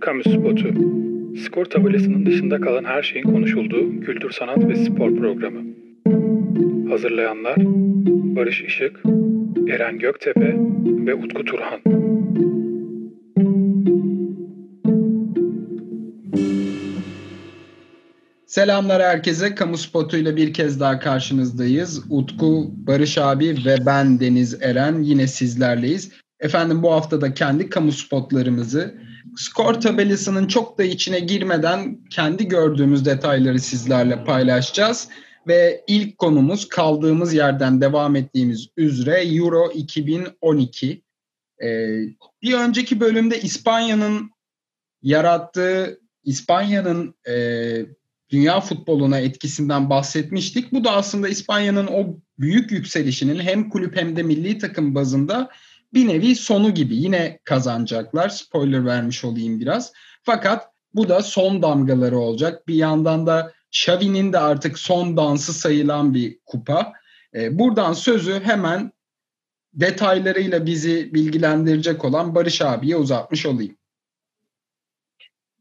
Kamu Spotu. Skor tabelasının dışında kalan her şeyin konuşulduğu kültür, sanat ve spor programı. Hazırlayanlar Barış Işık, Eren Göktepe ve Utku Turhan. Selamlar herkese. Kamu Spotu ile bir kez daha karşınızdayız. Utku, Barış abi ve ben Deniz Eren yine sizlerleyiz. Efendim bu hafta da kendi kamu spotlarımızı skor tabelasının çok da içine girmeden kendi gördüğümüz detayları sizlerle paylaşacağız. Ve ilk konumuz kaldığımız yerden devam ettiğimiz üzere Euro 2012. Ee, bir önceki bölümde İspanya'nın yarattığı, İspanya'nın e, dünya futboluna etkisinden bahsetmiştik. Bu da aslında İspanya'nın o büyük yükselişinin hem kulüp hem de milli takım bazında bir nevi sonu gibi. Yine kazanacaklar. Spoiler vermiş olayım biraz. Fakat bu da son damgaları olacak. Bir yandan da Xavi'nin de artık son dansı sayılan bir kupa. E, buradan sözü hemen detaylarıyla bizi bilgilendirecek olan Barış abiye uzatmış olayım.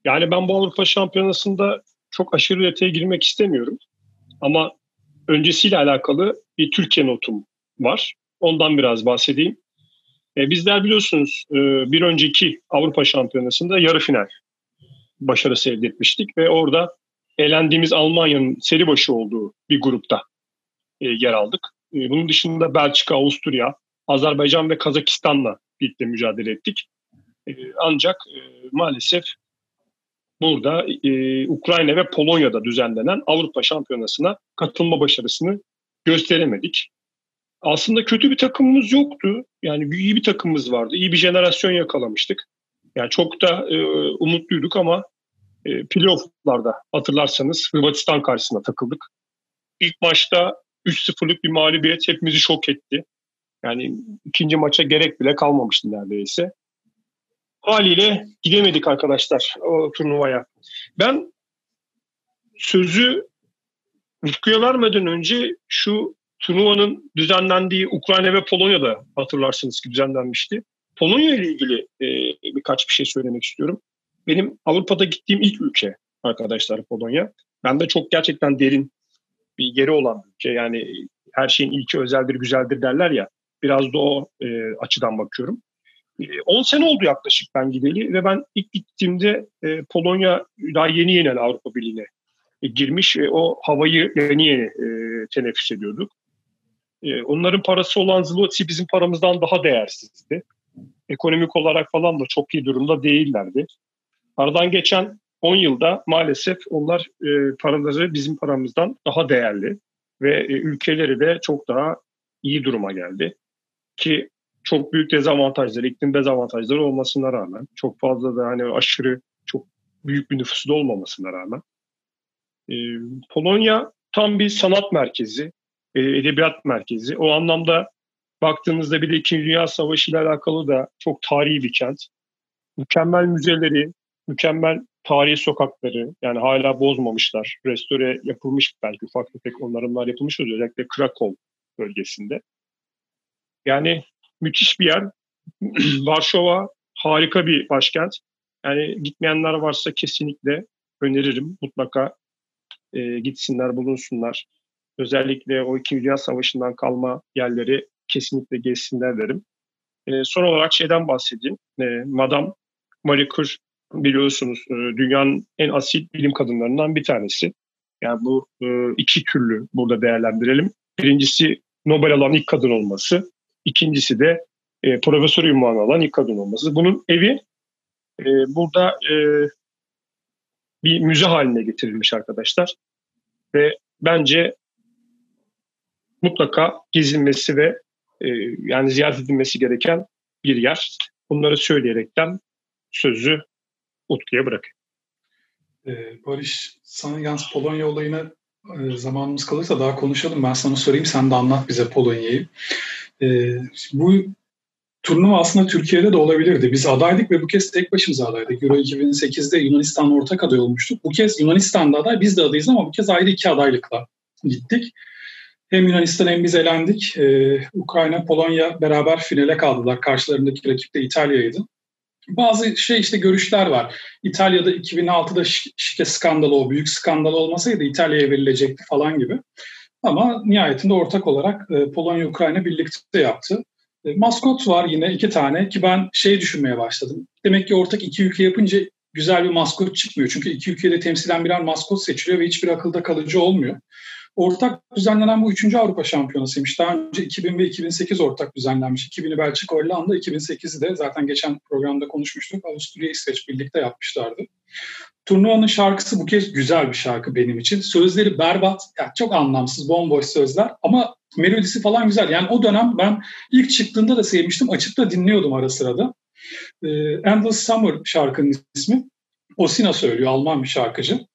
Yani ben bu Avrupa Şampiyonası'nda çok aşırı detaya girmek istemiyorum. Ama öncesiyle alakalı bir Türkiye notum var. Ondan biraz bahsedeyim. E, bizler biliyorsunuz e, bir önceki Avrupa Şampiyonası'nda yarı final başarısı elde etmiştik ve orada elendiğimiz Almanya'nın seri başı olduğu bir grupta e, yer aldık. E, bunun dışında Belçika, Avusturya, Azerbaycan ve Kazakistan'la birlikte mücadele ettik. E, ancak e, maalesef burada e, Ukrayna ve Polonya'da düzenlenen Avrupa Şampiyonası'na katılma başarısını gösteremedik. Aslında kötü bir takımımız yoktu. Yani iyi bir takımımız vardı. İyi bir jenerasyon yakalamıştık. Yani çok da e, umutluyduk ama e, playoff'larda hatırlarsanız Hırvatistan karşısında takıldık. İlk maçta 3-0'lık bir mağlubiyet hepimizi şok etti. Yani ikinci maça gerek bile kalmamıştı neredeyse. Haliyle gidemedik arkadaşlar o turnuvaya. Ben sözü Utku'ya vermeden önce şu turnuvanın düzenlendiği Ukrayna ve Polonya'da hatırlarsınız ki düzenlenmişti. Polonya ile ilgili e, birkaç bir şey söylemek istiyorum. Benim Avrupa'da gittiğim ilk ülke arkadaşlar Polonya. Ben de çok gerçekten derin bir yeri olan bir ülke. Yani her şeyin ilki özeldir, güzeldir derler ya. Biraz da o e, açıdan bakıyorum. 10 e, sene oldu yaklaşık ben gideli ve ben ilk gittiğimde e, Polonya daha yeni yeni Avrupa Birliği'ne e, girmiş ve o havayı yeni yeni e, teneffüs ediyorduk. E, onların parası olan zloty bizim paramızdan daha değersizdi. Ekonomik olarak falan da çok iyi durumda değillerdi. Aradan geçen 10 yılda maalesef onlar e, paraları bizim paramızdan daha değerli ve e, ülkeleri de çok daha iyi duruma geldi. Ki çok büyük dezavantajları, iklim dezavantajları olmasına rağmen, çok fazla da hani aşırı çok büyük bir nüfusu da olmamasına rağmen. E, Polonya tam bir sanat merkezi, e, edebiyat merkezi. O anlamda baktığımızda bir de İkinci Dünya Savaşı ile alakalı da çok tarihi bir kent. Mükemmel müzeleri, mükemmel tarihi sokakları yani hala bozmamışlar. Restore yapılmış belki ufak tefek onarımlar yapılmış özellikle Krakow bölgesinde. Yani müthiş bir yer. Varşova harika bir başkent. Yani gitmeyenler varsa kesinlikle öneririm. Mutlaka e, gitsinler, bulunsunlar. Özellikle o iki Dünya Savaşı'ndan kalma yerleri kesinlikle gezsinler derim. E, son olarak şeyden bahsedeyim. E, Madame Marie Curie biliyorsunuz e, dünyanın en asil bilim kadınlarından bir tanesi. Yani bu e, iki türlü burada değerlendirelim. Birincisi Nobel alan ilk kadın olması. İkincisi de e, profesör ünvanı alan ilk kadın olması. Bunun evi e, burada e, bir müze haline getirilmiş arkadaşlar. Ve bence mutlaka gezilmesi ve e, yani ziyaret edilmesi gereken bir yer. Bunları söyleyerekten sözü Utku'ya bırakayım. Ee, Barış, sana yalnız Polonya olayına e, zamanımız kalırsa daha konuşalım. Ben sana sorayım, sen de anlat bize Polonya'yı. Ee, bu turnuva aslında Türkiye'de de olabilirdi. Biz adaydık ve bu kez tek başımıza adaydık. Euro 2008'de Yunanistan ortak aday olmuştuk. Bu kez Yunanistan'da aday, biz de adayız ama bu kez ayrı iki adaylıkla gittik. Hem Yunanistan hem biz elendik. Ee, Ukrayna, Polonya beraber finale kaldılar. Karşılarındaki rakip de İtalya'ydı. bazı şey işte görüşler var. İtalya'da 2006'da şike skandalı o büyük skandal olmasaydı İtalya'ya verilecekti falan gibi. Ama nihayetinde ortak olarak e, Polonya-Ukrayna birlikte yaptı. E, maskot var yine iki tane ki ben şey düşünmeye başladım. Demek ki ortak iki ülke yapınca güzel bir maskot çıkmıyor. Çünkü iki ülkede temsilen birer maskot seçiliyor ve hiçbir akılda kalıcı olmuyor. Ortak düzenlenen bu üçüncü Avrupa Şampiyonası'ymış. Daha önce 2000 ve 2008 ortak düzenlenmiş. 2000'i Belçika, Hollanda, 2008'i de zaten geçen programda konuşmuştuk. Avusturya, İsveç birlikte yapmışlardı. Turnuvanın şarkısı bu kez güzel bir şarkı benim için. Sözleri berbat, yani çok anlamsız, bomboş sözler ama melodisi falan güzel. Yani o dönem ben ilk çıktığında da sevmiştim. Açıp da dinliyordum ara sırada. Ee, Endless Summer şarkının ismi. Osina söylüyor, Alman bir şarkıcı.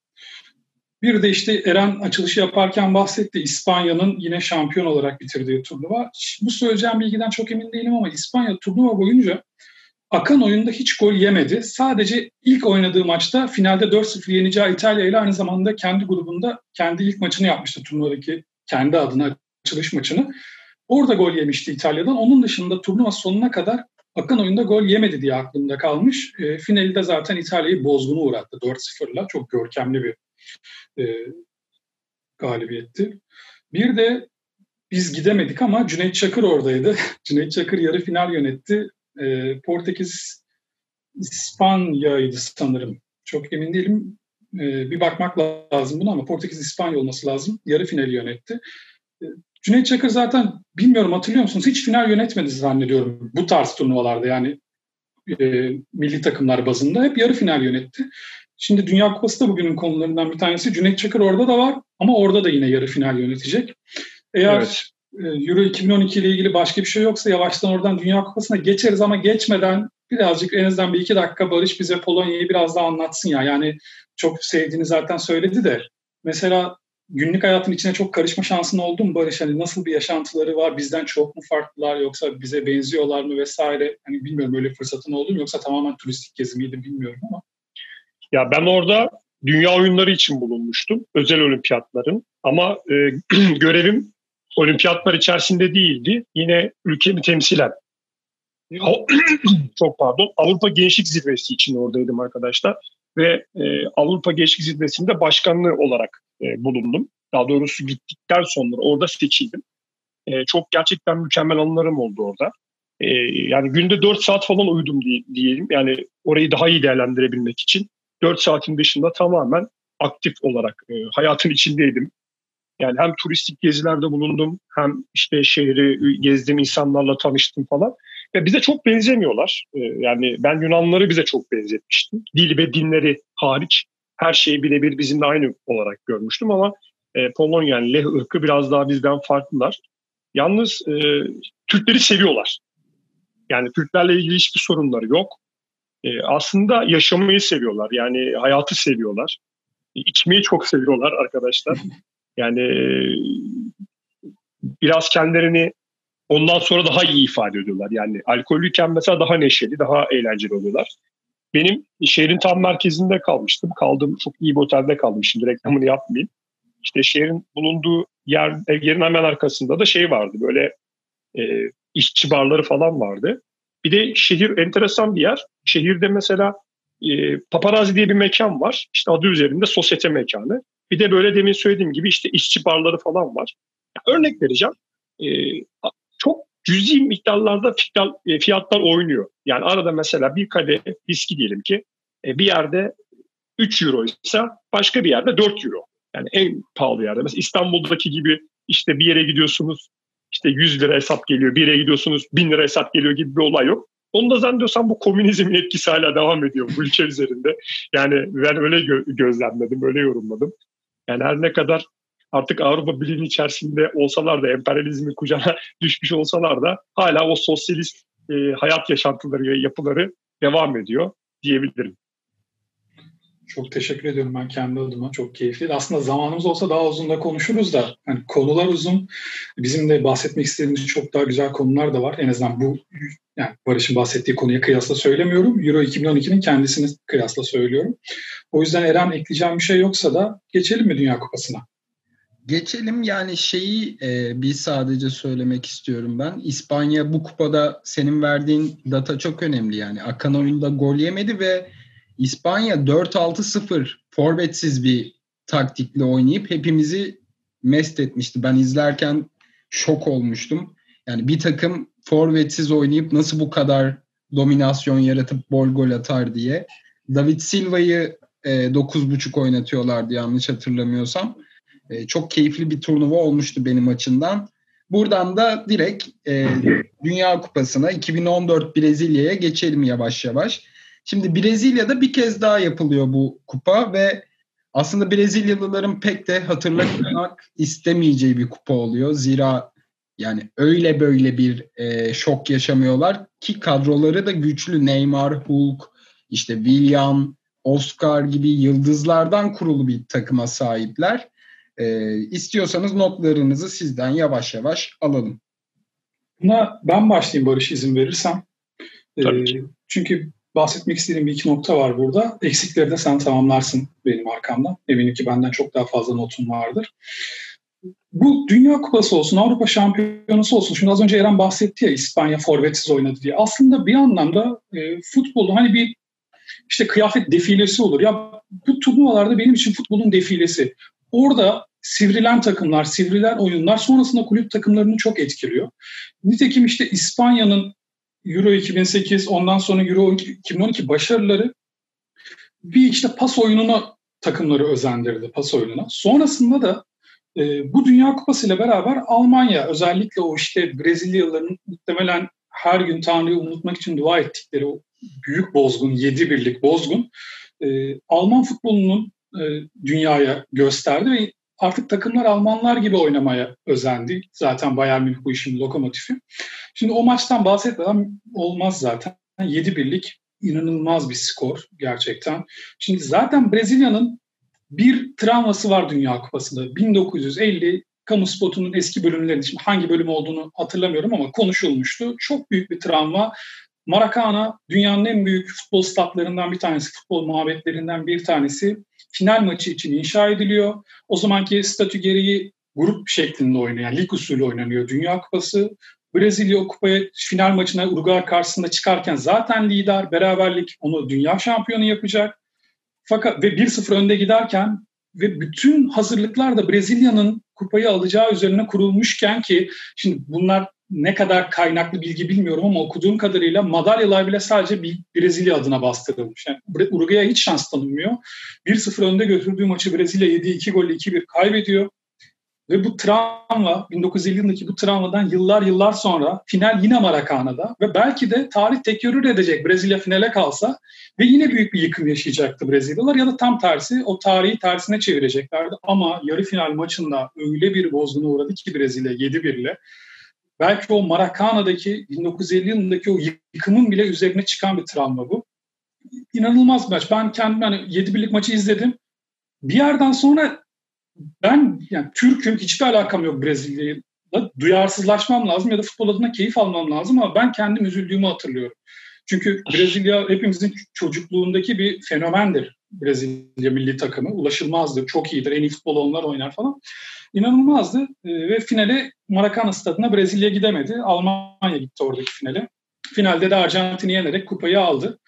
Bir de işte Eren açılışı yaparken bahsetti. İspanya'nın yine şampiyon olarak bitirdiği turnuva. Bu söyleyeceğim bilgiden çok emin değilim ama İspanya turnuva boyunca akan oyunda hiç gol yemedi. Sadece ilk oynadığı maçta finalde 4-0 yeneceği İtalya ile aynı zamanda kendi grubunda kendi ilk maçını yapmıştı turnuvadaki kendi adına açılış maçını. Orada gol yemişti İtalya'dan. Onun dışında turnuva sonuna kadar akan oyunda gol yemedi diye aklımda kalmış. E, finali de zaten İtalya'yı bozgunu uğrattı 4-0'la. Çok görkemli bir e, galibiyetti. Bir de biz gidemedik ama Cüneyt Çakır oradaydı. Cüneyt Çakır yarı final yönetti. E, Portekiz İspanya'ydı sanırım. Çok emin değilim. E, bir bakmak lazım buna ama Portekiz İspanya olması lazım. Yarı finali yönetti. E, Cüneyt Çakır zaten bilmiyorum hatırlıyor musunuz? Hiç final yönetmedi zannediyorum bu tarz turnuvalarda yani e, milli takımlar bazında. Hep yarı final yönetti. Şimdi Dünya Kupası da bugünün konularından bir tanesi. Cüneyt Çakır orada da var ama orada da yine yarı final yönetecek. Eğer evet. E, Euro 2012 ile ilgili başka bir şey yoksa yavaştan oradan Dünya Kupası'na geçeriz ama geçmeden birazcık en azından bir iki dakika Barış bize Polonya'yı biraz daha anlatsın ya. Yani çok sevdiğini zaten söyledi de mesela günlük hayatın içine çok karışma şansın oldu mu Barış? Hani nasıl bir yaşantıları var? Bizden çok mu farklılar yoksa bize benziyorlar mı vesaire? Hani bilmiyorum böyle fırsatın oldu mu yoksa tamamen turistik gezi miydi bilmiyorum ama. Ya ben orada dünya oyunları için bulunmuştum. Özel olimpiyatların. Ama e, görevim olimpiyatlar içerisinde değildi. Yine ülkemi temsilen. Çok pardon. Avrupa Gençlik Zirvesi için oradaydım arkadaşlar. Ve e, Avrupa Gençlik Zirvesi'nde başkanlığı olarak e, bulundum. Daha doğrusu gittikten sonra orada seçildim. E, çok gerçekten mükemmel anılarım oldu orada. E, yani günde 4 saat falan uyudum diyelim. Yani orayı daha iyi değerlendirebilmek için. 4 saatin dışında tamamen aktif olarak e, hayatın içindeydim. Yani hem turistik gezilerde bulundum hem işte şehri gezdim, insanlarla tanıştım falan. Ve bize çok benzemiyorlar. E, yani ben Yunanları bize çok benzetmiştim. Dil ve dinleri hariç her şeyi birebir bizimle aynı olarak görmüştüm ama e, Polonyan, Leh ırkı biraz daha bizden farklılar. Yalnız e, Türkleri seviyorlar. Yani Türklerle ilgili hiçbir sorunları yok. E, aslında yaşamayı seviyorlar. Yani hayatı seviyorlar. E, içmeyi çok seviyorlar arkadaşlar. Yani biraz kendilerini ondan sonra daha iyi ifade ediyorlar. Yani alkollüyken mesela daha neşeli, daha eğlenceli oluyorlar. Benim şehrin tam merkezinde kalmıştım. Kaldım çok iyi bir otelde kaldım. Şimdi reklamını yapmayayım. İşte şehrin bulunduğu yer, yerin hemen arkasında da şey vardı böyle e, işçi barları falan vardı. Bir de şehir enteresan bir yer. Şehirde mesela e, paparazzi diye bir mekan var. İşte adı üzerinde sosyete mekanı. Bir de böyle demin söylediğim gibi işte işçi barları falan var. Örnek vereceğim. E, çok cüzi miktarlarda e, fiyatlar oynuyor. Yani arada mesela bir kadeh viski diyelim ki e, bir yerde 3 euro ise başka bir yerde 4 euro. Yani en pahalı yerde. Mesela İstanbul'daki gibi işte bir yere gidiyorsunuz işte 100 lira hesap geliyor, bir yere gidiyorsunuz 1000 lira hesap geliyor gibi bir olay yok. Onu da zannediyorsam bu komünizmin etkisi hala devam ediyor bu ülke üzerinde. Yani ben öyle gö- gözlemledim, öyle yorumladım. Yani her ne kadar artık Avrupa Birliği içerisinde olsalar da emperyalizmin kucağına düşmüş olsalar da hala o sosyalist e, hayat yaşantıları yapıları devam ediyor diyebilirim. Çok teşekkür ediyorum ben kendi adıma. Çok keyifli. Aslında zamanımız olsa daha uzun da konuşuruz da. Yani konular uzun. Bizim de bahsetmek istediğimiz çok daha güzel konular da var. En azından bu yani Barış'ın bahsettiği konuya kıyasla söylemiyorum. Euro 2012'nin kendisini kıyasla söylüyorum. O yüzden Eren ekleyeceğim bir şey yoksa da geçelim mi Dünya Kupası'na? Geçelim yani şeyi e, bir sadece söylemek istiyorum ben. İspanya bu kupada senin verdiğin data çok önemli yani. Akan oyunda gol yemedi ve İspanya 4-6-0 forvetsiz bir taktikle oynayıp hepimizi mest etmişti. Ben izlerken şok olmuştum. Yani bir takım forvetsiz oynayıp nasıl bu kadar dominasyon yaratıp bol gol atar diye. David Silva'yı e, 9.5 oynatıyorlardı yanlış hatırlamıyorsam. E, çok keyifli bir turnuva olmuştu benim açımdan. Buradan da direkt e, Dünya Kupası'na 2014 Brezilya'ya geçelim yavaş yavaş. Şimdi Brezilya'da bir kez daha yapılıyor bu kupa ve aslında Brezilyalıların pek de hatırlamak istemeyeceği bir kupa oluyor. Zira yani öyle böyle bir e, şok yaşamıyorlar ki kadroları da güçlü. Neymar, Hulk, işte William, Oscar gibi yıldızlardan kurulu bir takıma sahipler. E, istiyorsanız notlarınızı sizden yavaş yavaş alalım. Buna ben başlayayım Barış izin verirsem. Tabii ki. çünkü bahsetmek istediğim bir iki nokta var burada. Eksikleri de sen tamamlarsın benim arkamdan. Eminim ki benden çok daha fazla notum vardır. Bu Dünya Kupası olsun, Avrupa Şampiyonası olsun. Şimdi az önce Eren bahsetti ya İspanya forvetsiz oynadı diye. Aslında bir anlamda e, futbolu hani bir işte kıyafet defilesi olur. Ya bu turnuvalarda benim için futbolun defilesi. Orada sivrilen takımlar, sivrilen oyunlar sonrasında kulüp takımlarını çok etkiliyor. Nitekim işte İspanya'nın Euro 2008 ondan sonra Euro 2012 başarıları bir işte pas oyununa takımları özendirdi pas oyununa. Sonrasında da e, bu Dünya Kupası ile beraber Almanya özellikle o işte Brezilyalıların muhtemelen her gün Tanrı'yı unutmak için dua ettikleri o büyük bozgun, yedi birlik bozgun e, Alman futbolunun e, dünyaya gösterdi ve artık takımlar Almanlar gibi oynamaya özendi. Zaten Bayern Münih bu işin lokomotifi. Şimdi o maçtan bahsetmeden olmaz zaten. 7 birlik inanılmaz bir skor gerçekten. Şimdi zaten Brezilya'nın bir travması var Dünya Kupası'nda. 1950 kamu spotunun eski bölümlerinde, şimdi hangi bölüm olduğunu hatırlamıyorum ama konuşulmuştu. Çok büyük bir travma. Maracana dünyanın en büyük futbol statlarından bir tanesi, futbol muhabbetlerinden bir tanesi. Final maçı için inşa ediliyor. O zamanki statü gereği grup şeklinde oynayan, lig usulü oynanıyor Dünya Kupası. Brezilya kupaya final maçına Uruguay karşısında çıkarken zaten lider, beraberlik onu dünya şampiyonu yapacak. Fakat ve 1-0 önde giderken ve bütün hazırlıklar da Brezilya'nın kupayı alacağı üzerine kurulmuşken ki şimdi bunlar ne kadar kaynaklı bilgi bilmiyorum ama okuduğum kadarıyla madalyalar bile sadece Brezilya adına bastırılmış. Yani Uruguay'a hiç şans tanınmıyor. 1-0 önde götürdüğü maçı Brezilya 7-2 golle 2-1 kaybediyor. Ve bu travma, 1950 yılındaki bu travmadan yıllar yıllar sonra final yine Maracana'da ve belki de tarih tekerrür edecek Brezilya finale kalsa ve yine büyük bir yıkım yaşayacaktı Brezilyalılar ya da tam tersi o tarihi tersine çevireceklerdi. Ama yarı final maçında öyle bir bozguna uğradı ki Brezilya 7-1 ile belki o Maracana'daki 1950 yılındaki o yıkımın bile üzerine çıkan bir travma bu. İnanılmaz bir maç. Ben kendim hani 7 birlik maçı izledim. Bir yerden sonra ben yani Türk'üm hiçbir alakam yok Brezilya'yla. Duyarsızlaşmam lazım ya da futbol adına keyif almam lazım ama ben kendim üzüldüğümü hatırlıyorum. Çünkü Brezilya hepimizin çocukluğundaki bir fenomendir. Brezilya milli takımı. Ulaşılmazdır, çok iyidir, en iyi futbol onlar oynar falan. İnanılmazdı ee, ve finale Maracana stadına Brezilya gidemedi. Almanya gitti oradaki finale. Finalde de Arjantin'i yenerek kupayı aldı.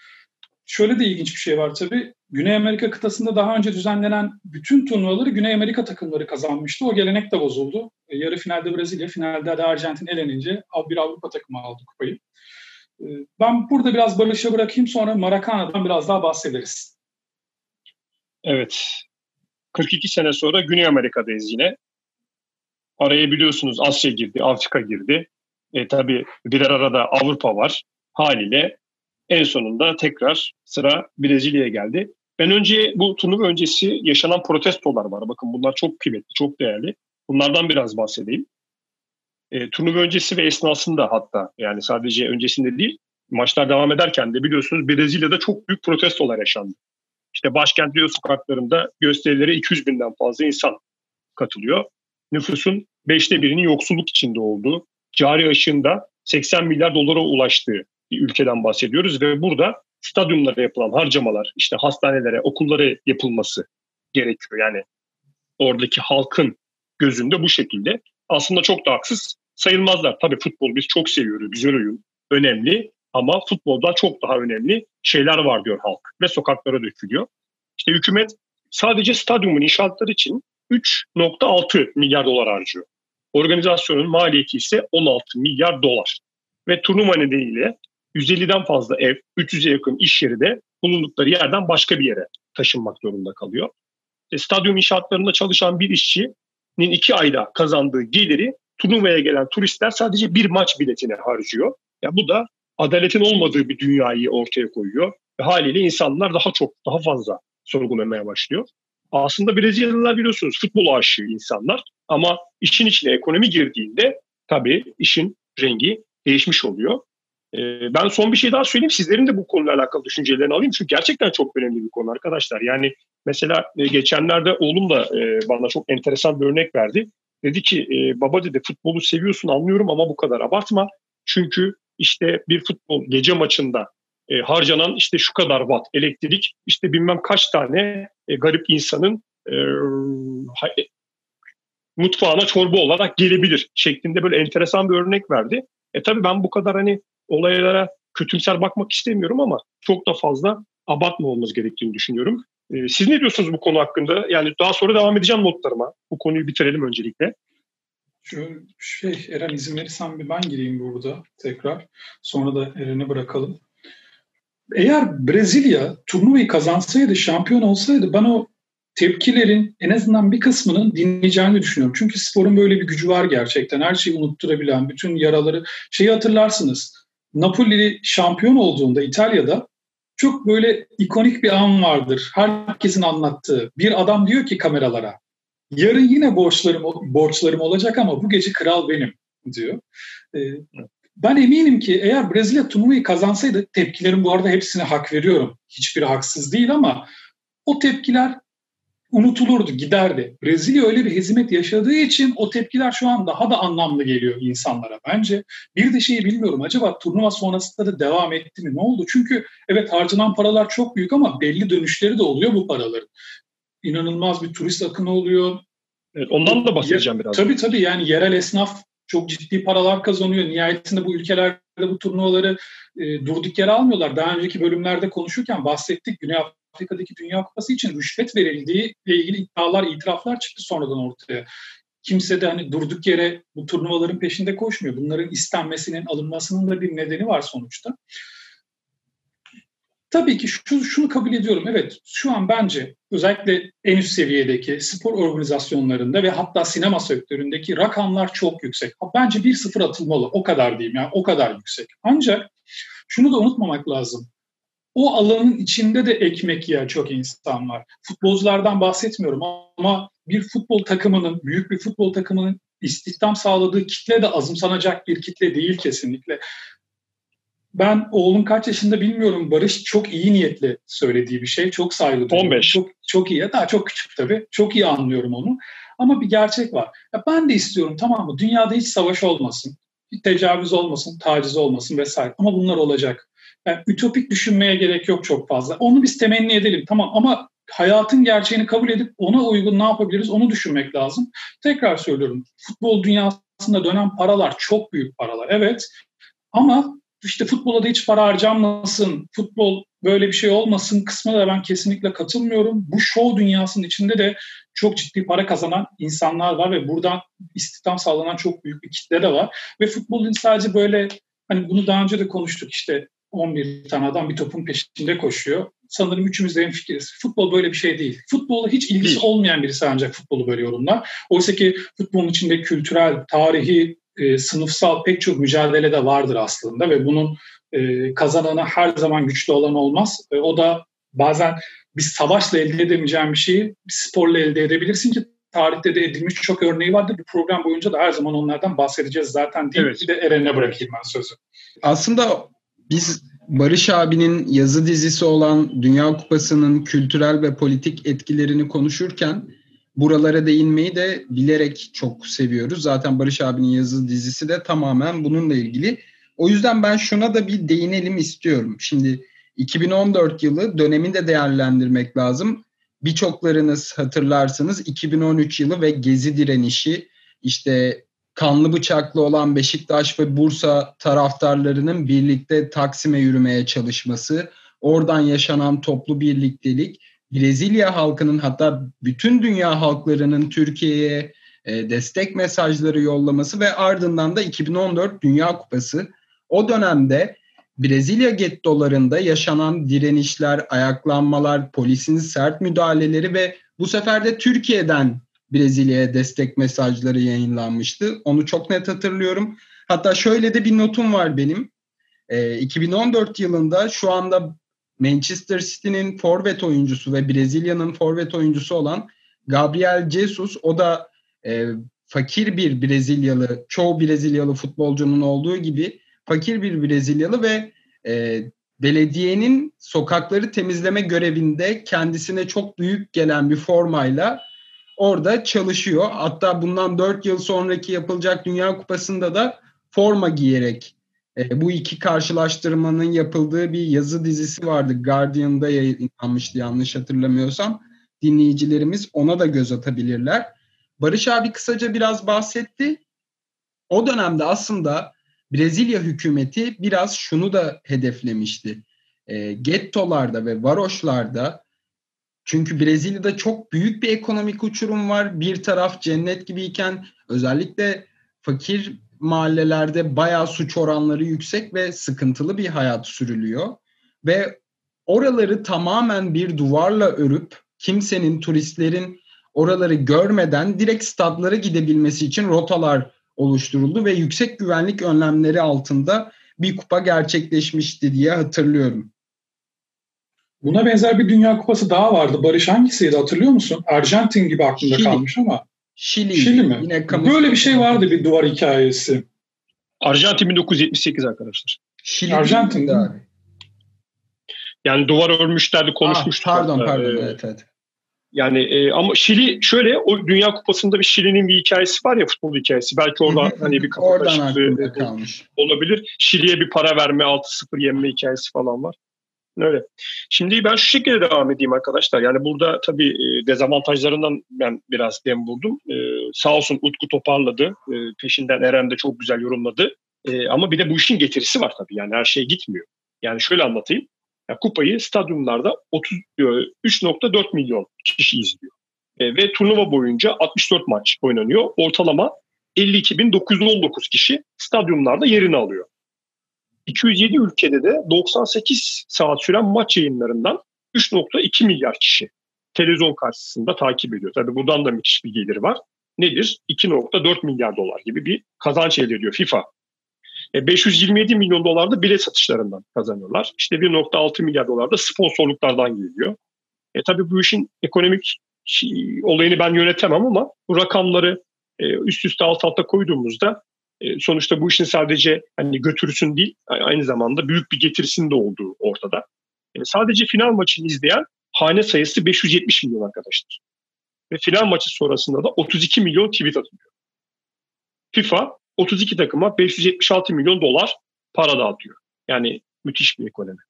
Şöyle de ilginç bir şey var tabii. Güney Amerika kıtasında daha önce düzenlenen bütün turnuvaları Güney Amerika takımları kazanmıştı. O gelenek de bozuldu. E, yarı finalde Brezilya, finalde de Arjantin elenince bir Avrupa takımı aldı kupayı. E, ben burada biraz Barış'a bırakayım sonra Maracana'dan biraz daha bahsederiz. Evet. 42 sene sonra Güney Amerika'dayız yine. Araya biliyorsunuz Asya girdi, Afrika girdi. E, tabii birer arada Avrupa var. Haliyle en sonunda tekrar sıra Brezilya'ya geldi. Ben önce bu turnuva öncesi yaşanan protestolar var. Bakın bunlar çok kıymetli, çok değerli. Bunlardan biraz bahsedeyim. E, turnuva öncesi ve esnasında hatta yani sadece öncesinde değil maçlar devam ederken de biliyorsunuz Brezilya'da çok büyük protestolar yaşandı. İşte başkent Rio sokaklarında gösterilere 200 binden fazla insan katılıyor. Nüfusun beşte birinin yoksulluk içinde olduğu, cari aşığında 80 milyar dolara ulaştığı bir ülkeden bahsediyoruz ve burada stadyumlara yapılan harcamalar, işte hastanelere, okullara yapılması gerekiyor. Yani oradaki halkın gözünde bu şekilde. Aslında çok da haksız sayılmazlar. Tabii futbol biz çok seviyoruz. Güzel oyun. Önemli. Ama futbolda çok daha önemli şeyler var diyor halk. Ve sokaklara dökülüyor. İşte hükümet sadece stadyumun inşaatları için 3.6 milyar dolar harcıyor. Organizasyonun maliyeti ise 16 milyar dolar. Ve turnuva nedeniyle 150'den fazla ev, 300'e yakın iş yeri de bulundukları yerden başka bir yere taşınmak zorunda kalıyor. E, stadyum inşaatlarında çalışan bir işçinin iki ayda kazandığı geliri turnuvaya gelen turistler sadece bir maç biletine harcıyor. Ya bu da adaletin olmadığı bir dünyayı ortaya koyuyor. Ve haliyle insanlar daha çok, daha fazla sorgulamaya başlıyor. Aslında Brezilyalılar biliyorsunuz futbol aşığı insanlar ama işin içine ekonomi girdiğinde tabii işin rengi değişmiş oluyor. Ee, ben son bir şey daha söyleyeyim. Sizlerin de bu konuyla alakalı düşüncelerini alayım. Çünkü gerçekten çok önemli bir konu arkadaşlar. Yani mesela e, geçenlerde oğlum da e, bana çok enteresan bir örnek verdi. Dedi ki e, baba dedi futbolu seviyorsun anlıyorum ama bu kadar abartma. Çünkü işte bir futbol gece maçında harcanan işte şu kadar watt elektrik işte bilmem kaç tane garip insanın mutfağına çorba olarak gelebilir şeklinde böyle enteresan bir örnek verdi. E tabii ben bu kadar hani olaylara kötümser bakmak istemiyorum ama çok da fazla abartma olmamız gerektiğini düşünüyorum. E, siz ne diyorsunuz bu konu hakkında? Yani daha sonra devam edeceğim notlarıma. Bu konuyu bitirelim öncelikle. Şu şey Eren izin verirsen bir ben gireyim burada tekrar. Sonra da Eren'e bırakalım. Eğer Brezilya turnuvayı kazansaydı, şampiyon olsaydı ben o tepkilerin en azından bir kısmının dinleyeceğini düşünüyorum. Çünkü sporun böyle bir gücü var gerçekten. Her şeyi unutturabilen, bütün yaraları. Şeyi hatırlarsınız. Napoli şampiyon olduğunda İtalya'da çok böyle ikonik bir an vardır. Herkesin anlattığı. Bir adam diyor ki kameralara yarın yine borçlarım borçlarım olacak ama bu gece kral benim diyor. Ee, ben eminim ki eğer Brezilya turnuvayı kazansaydı tepkilerin bu arada hepsine hak veriyorum. Hiçbiri haksız değil ama o tepkiler unutulurdu, giderdi. Brezilya öyle bir hezimet yaşadığı için o tepkiler şu an daha da anlamlı geliyor insanlara bence. Bir de şeyi bilmiyorum acaba turnuva sonrasında da devam etti mi? Ne oldu? Çünkü evet harcanan paralar çok büyük ama belli dönüşleri de oluyor bu paraların. İnanılmaz bir turist akını oluyor. Evet, ondan da bahsedeceğim biraz. Tabii tabii yani yerel esnaf çok ciddi paralar kazanıyor. Nihayetinde bu ülkelerde bu turnuvaları e, durduk yere almıyorlar. Daha önceki bölümlerde konuşurken bahsettik. Güney Afrika'daki Dünya Kupası için rüşvet verildiği ile ilgili iddialar, itiraflar çıktı sonradan ortaya. Kimse de hani durduk yere bu turnuvaların peşinde koşmuyor. Bunların istenmesinin, alınmasının da bir nedeni var sonuçta. Tabii ki şu, şunu kabul ediyorum. Evet şu an bence özellikle en üst seviyedeki spor organizasyonlarında ve hatta sinema sektöründeki rakamlar çok yüksek. Bence bir sıfır atılmalı. O kadar diyeyim yani o kadar yüksek. Ancak şunu da unutmamak lazım. O alanın içinde de ekmek yiyen çok insan var. Futbolculardan bahsetmiyorum ama bir futbol takımının, büyük bir futbol takımının istihdam sağladığı kitle de azımsanacak bir kitle değil kesinlikle ben oğlum kaç yaşında bilmiyorum. Barış çok iyi niyetli söylediği bir şey. Çok saygı duyuyorum. 15. Çok, çok iyi. Daha çok küçük tabii. Çok iyi anlıyorum onu. Ama bir gerçek var. Ya ben de istiyorum tamam mı? Dünyada hiç savaş olmasın. Hiç tecavüz olmasın, taciz olmasın vesaire. Ama bunlar olacak. Yani ütopik düşünmeye gerek yok çok fazla. Onu biz temenni edelim tamam ama hayatın gerçeğini kabul edip ona uygun ne yapabiliriz onu düşünmek lazım. Tekrar söylüyorum. Futbol dünyasında dönen paralar çok büyük paralar. Evet. Ama işte futbola da hiç para harcanmasın, futbol böyle bir şey olmasın kısmına da ben kesinlikle katılmıyorum. Bu show dünyasının içinde de çok ciddi para kazanan insanlar var ve buradan istihdam sağlanan çok büyük bir kitle de var. Ve futbolun sadece böyle hani bunu daha önce de konuştuk işte 11 tane adam bir topun peşinde koşuyor. Sanırım üçümüz de en fikiriz. Futbol böyle bir şey değil. Futbolla hiç ilgisi değil. olmayan birisi ancak futbolu böyle yorumlar. Oysa ki futbolun içinde kültürel, tarihi, e, sınıfsal pek çok mücadele de vardır aslında ve bunun e, kazananı her zaman güçlü olan olmaz. E, o da bazen bir savaşla elde edemeyeceğin bir şeyi bir sporla elde edebilirsin ki tarihte de edilmiş çok örneği vardır. Bu program boyunca da her zaman onlardan bahsedeceğiz zaten değil. Evet. Bir de Eren'e bırakayım ben sözü. Aslında biz Barış abinin yazı dizisi olan Dünya Kupası'nın kültürel ve politik etkilerini konuşurken buralara değinmeyi de bilerek çok seviyoruz. Zaten Barış abinin yazı dizisi de tamamen bununla ilgili. O yüzden ben şuna da bir değinelim istiyorum. Şimdi 2014 yılı dönemini de değerlendirmek lazım. birçoklarınız hatırlarsınız 2013 yılı ve Gezi direnişi işte kanlı bıçaklı olan Beşiktaş ve Bursa taraftarlarının birlikte Taksim'e yürümeye çalışması, oradan yaşanan toplu birliktelik, Brezilya halkının hatta bütün dünya halklarının Türkiye'ye e, destek mesajları yollaması ve ardından da 2014 Dünya Kupası. O dönemde Brezilya gettolarında yaşanan direnişler, ayaklanmalar, polisin sert müdahaleleri ve bu sefer de Türkiye'den Brezilya'ya destek mesajları yayınlanmıştı. Onu çok net hatırlıyorum. Hatta şöyle de bir notum var benim. E, 2014 yılında şu anda Manchester City'nin forvet oyuncusu ve Brezilya'nın forvet oyuncusu olan Gabriel Jesus o da e, fakir bir Brezilyalı, çoğu Brezilyalı futbolcunun olduğu gibi fakir bir Brezilyalı ve e, belediyenin sokakları temizleme görevinde kendisine çok büyük gelen bir formayla orada çalışıyor. Hatta bundan 4 yıl sonraki yapılacak Dünya Kupası'nda da forma giyerek e, bu iki karşılaştırmanın yapıldığı bir yazı dizisi vardı. Guardian'da yayınlanmıştı yanlış hatırlamıyorsam. Dinleyicilerimiz ona da göz atabilirler. Barış abi kısaca biraz bahsetti. O dönemde aslında Brezilya hükümeti biraz şunu da hedeflemişti. E, gettolarda ve varoşlarda çünkü Brezilya'da çok büyük bir ekonomik uçurum var. Bir taraf cennet gibiyken özellikle fakir mahallelerde bayağı suç oranları yüksek ve sıkıntılı bir hayat sürülüyor. Ve oraları tamamen bir duvarla örüp kimsenin, turistlerin oraları görmeden direkt stadlara gidebilmesi için rotalar oluşturuldu ve yüksek güvenlik önlemleri altında bir kupa gerçekleşmişti diye hatırlıyorum. Buna benzer bir Dünya Kupası daha vardı. Barış hangisiydi hatırlıyor musun? Arjantin gibi aklımda Şili. kalmış ama. Şili. Şili mi? Yine Böyle bir şey vardı bir duvar hikayesi. Arjantin 1978 arkadaşlar. Şili Arjantin abi. Yani duvar örmüşlerdi konuşmuştuk. Ah, pardon pardon ee, evet evet. Yani e, ama Şili şöyle o Dünya Kupası'nda bir Şili'nin bir hikayesi var ya futbol hikayesi. Belki orada hani bir kafa karışıklığı olabilir. Şili'ye bir para verme 6-0 yenme hikayesi falan var. Öyle. Şimdi ben şu şekilde devam edeyim arkadaşlar. Yani burada tabii e, dezavantajlarından ben biraz dem vurdum. Ee, sağ olsun Utku toparladı. Ee, peşinden Eren de çok güzel yorumladı. Ama bir de bu işin getirisi var tabii. Yani her şey gitmiyor. Yani şöyle anlatayım. Yani kupayı stadyumlarda 3.4 milyon kişi izliyor. E, ve turnuva boyunca 64 maç oynanıyor. Ortalama 52.919 kişi stadyumlarda yerini alıyor. 207 ülkede de 98 saat süren maç yayınlarından 3.2 milyar kişi televizyon karşısında takip ediyor. Tabii buradan da müthiş bir gelir var. Nedir? 2.4 milyar dolar gibi bir kazanç elde ediyor FIFA. E 527 milyon dolar da bilet satışlarından kazanıyorlar. İşte 1.6 milyar dolar da sponsorluklardan geliyor. E tabii bu işin ekonomik olayını ben yönetemem ama bu rakamları e, üst üste alt alta koyduğumuzda sonuçta bu işin sadece hani götürüsün değil aynı zamanda büyük bir getirisinin de olduğu ortada. E, sadece final maçını izleyen hane sayısı 570 milyon arkadaşlar. Ve final maçı sonrasında da 32 milyon tweet atılıyor. FIFA 32 takıma 576 milyon dolar para dağıtıyor. Yani müthiş bir ekonomi.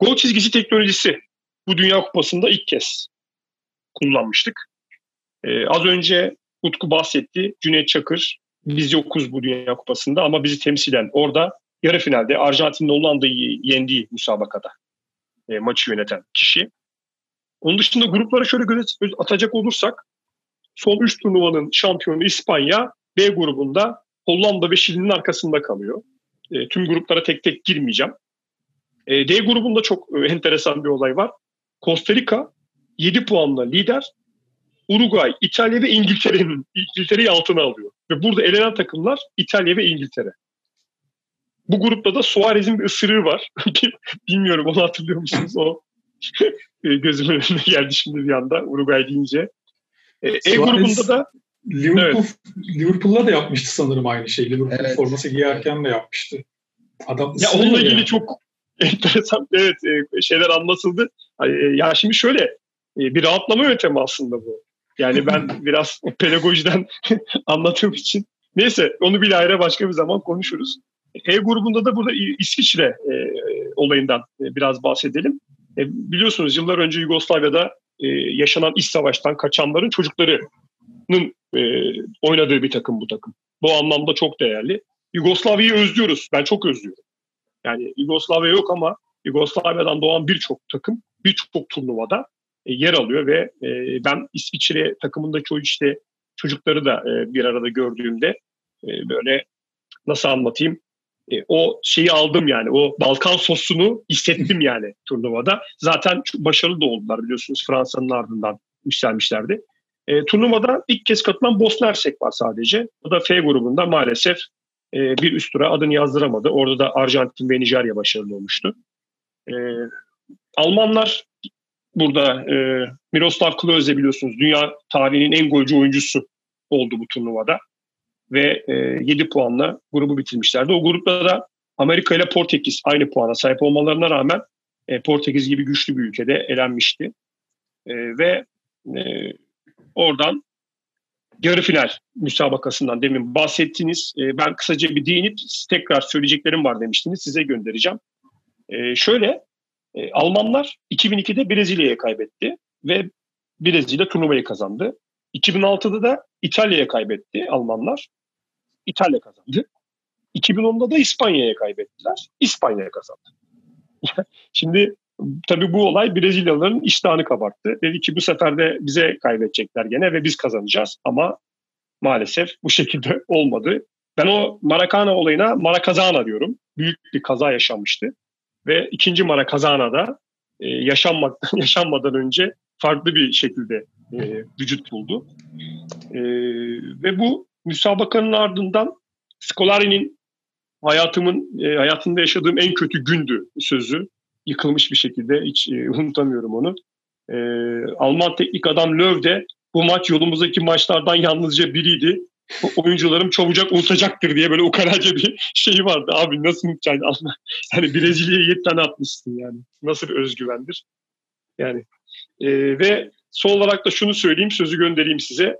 Gol çizgisi teknolojisi bu Dünya Kupası'nda ilk kez kullanmıştık. Ee, az önce Utku bahsetti. Cüneyt Çakır biz yokuz bu Dünya Kupası'nda ama bizi temsilen orada yarı finalde Arjantin'le Hollanda'yı yendiği müsabakada e, maçı yöneten kişi. Onun dışında gruplara şöyle göz atacak olursak son 3 turnuvanın şampiyonu İspanya B grubunda Hollanda ve Şili'nin arkasında kalıyor. E, tüm gruplara tek tek girmeyeceğim. E, D grubunda çok e, enteresan bir olay var. Costa Rica 7 puanla lider. Uruguay, İtalya ve İngiltere'nin İngiltere'yi altına alıyor. Ve burada elenen takımlar İtalya ve İngiltere. Bu grupta da Suarez'in bir ısırığı var. Bilmiyorum onu hatırlıyor musunuz? O e, gözümün önüne geldi şimdi bir anda Uruguay deyince. E, e grubunda da Liverpool evet. Liverpool'la da yapmıştı sanırım aynı şeyi. Liverpool evet. forması giyerken de yapmıştı. Adam ya onunla ilgili yani. çok enteresan evet e, şeyler anlatıldı. E, ya şimdi şöyle bir rahatlama yöntemi aslında bu. Yani ben biraz pedagojiden anlattığım için. Neyse onu bir ayrı başka bir zaman konuşuruz. E grubunda da burada İsviçre e, olayından biraz bahsedelim. E, biliyorsunuz yıllar önce Yugoslavya'da e, yaşanan iç savaştan kaçanların çocuklarının e, oynadığı bir takım bu takım. Bu anlamda çok değerli. Yugoslavya'yı özlüyoruz. Ben çok özlüyorum. Yani Yugoslavya yok ama Yugoslavya'dan doğan birçok takım birçok turnuvada e, yer alıyor ve e, ben İsviçre takımındaki o işte çocukları da e, bir arada gördüğümde e, böyle nasıl anlatayım e, o şeyi aldım yani o Balkan sosunu hissettim yani turnuvada. Zaten başarılı da oldular biliyorsunuz Fransa'nın ardından yükselmişlerdi. E, turnuvada ilk kez katılan Bosna Hersek var sadece. O da F grubunda maalesef e, bir üst tura adını yazdıramadı. Orada da Arjantin ve Nijerya başarılı olmuştu. E, Almanlar burada e, Miroslav Klose biliyorsunuz dünya tarihinin en golcü oyuncusu oldu bu turnuvada. Ve e, 7 puanla grubu bitirmişlerdi. O grupta da Amerika ile Portekiz aynı puana sahip olmalarına rağmen e, Portekiz gibi güçlü bir ülkede elenmişti. E, ve e, oradan yarı final müsabakasından demin bahsettiniz. E, ben kısaca bir değinip tekrar söyleyeceklerim var demiştiniz. Size göndereceğim. E, şöyle e, Almanlar 2002'de Brezilya'ya kaybetti ve Brezilya turnuvayı kazandı. 2006'da da İtalya'ya kaybetti Almanlar. İtalya kazandı. 2010'da da İspanya'ya kaybettiler. İspanya kazandı. Şimdi tabii bu olay Brezilyalıların iştahını kabarttı. Dedi ki bu sefer de bize kaybedecekler gene ve biz kazanacağız. Ama maalesef bu şekilde olmadı. Ben o Maracana olayına Marakazana diyorum. Büyük bir kaza yaşanmıştı. Ve ikinci Marakazana'da e, yaşanmak, yaşanmadan önce farklı bir şekilde e, vücut buldu. E, ve bu müsabakanın ardından Scolari'nin hayatımın e, hayatında yaşadığım en kötü gündü sözü. Yıkılmış bir şekilde hiç e, unutamıyorum onu. E, Alman teknik adam Löw de bu maç yolumuzdaki maçlardan yalnızca biriydi. Oyuncularım çabucak unutacaktır diye böyle ukalaca bir şey vardı. Abi nasıl unutacaksın? Yani Brezilya'ya 7 tane atmışsın yani. Nasıl bir özgüvendir? Yani e, ve son olarak da şunu söyleyeyim, sözü göndereyim size.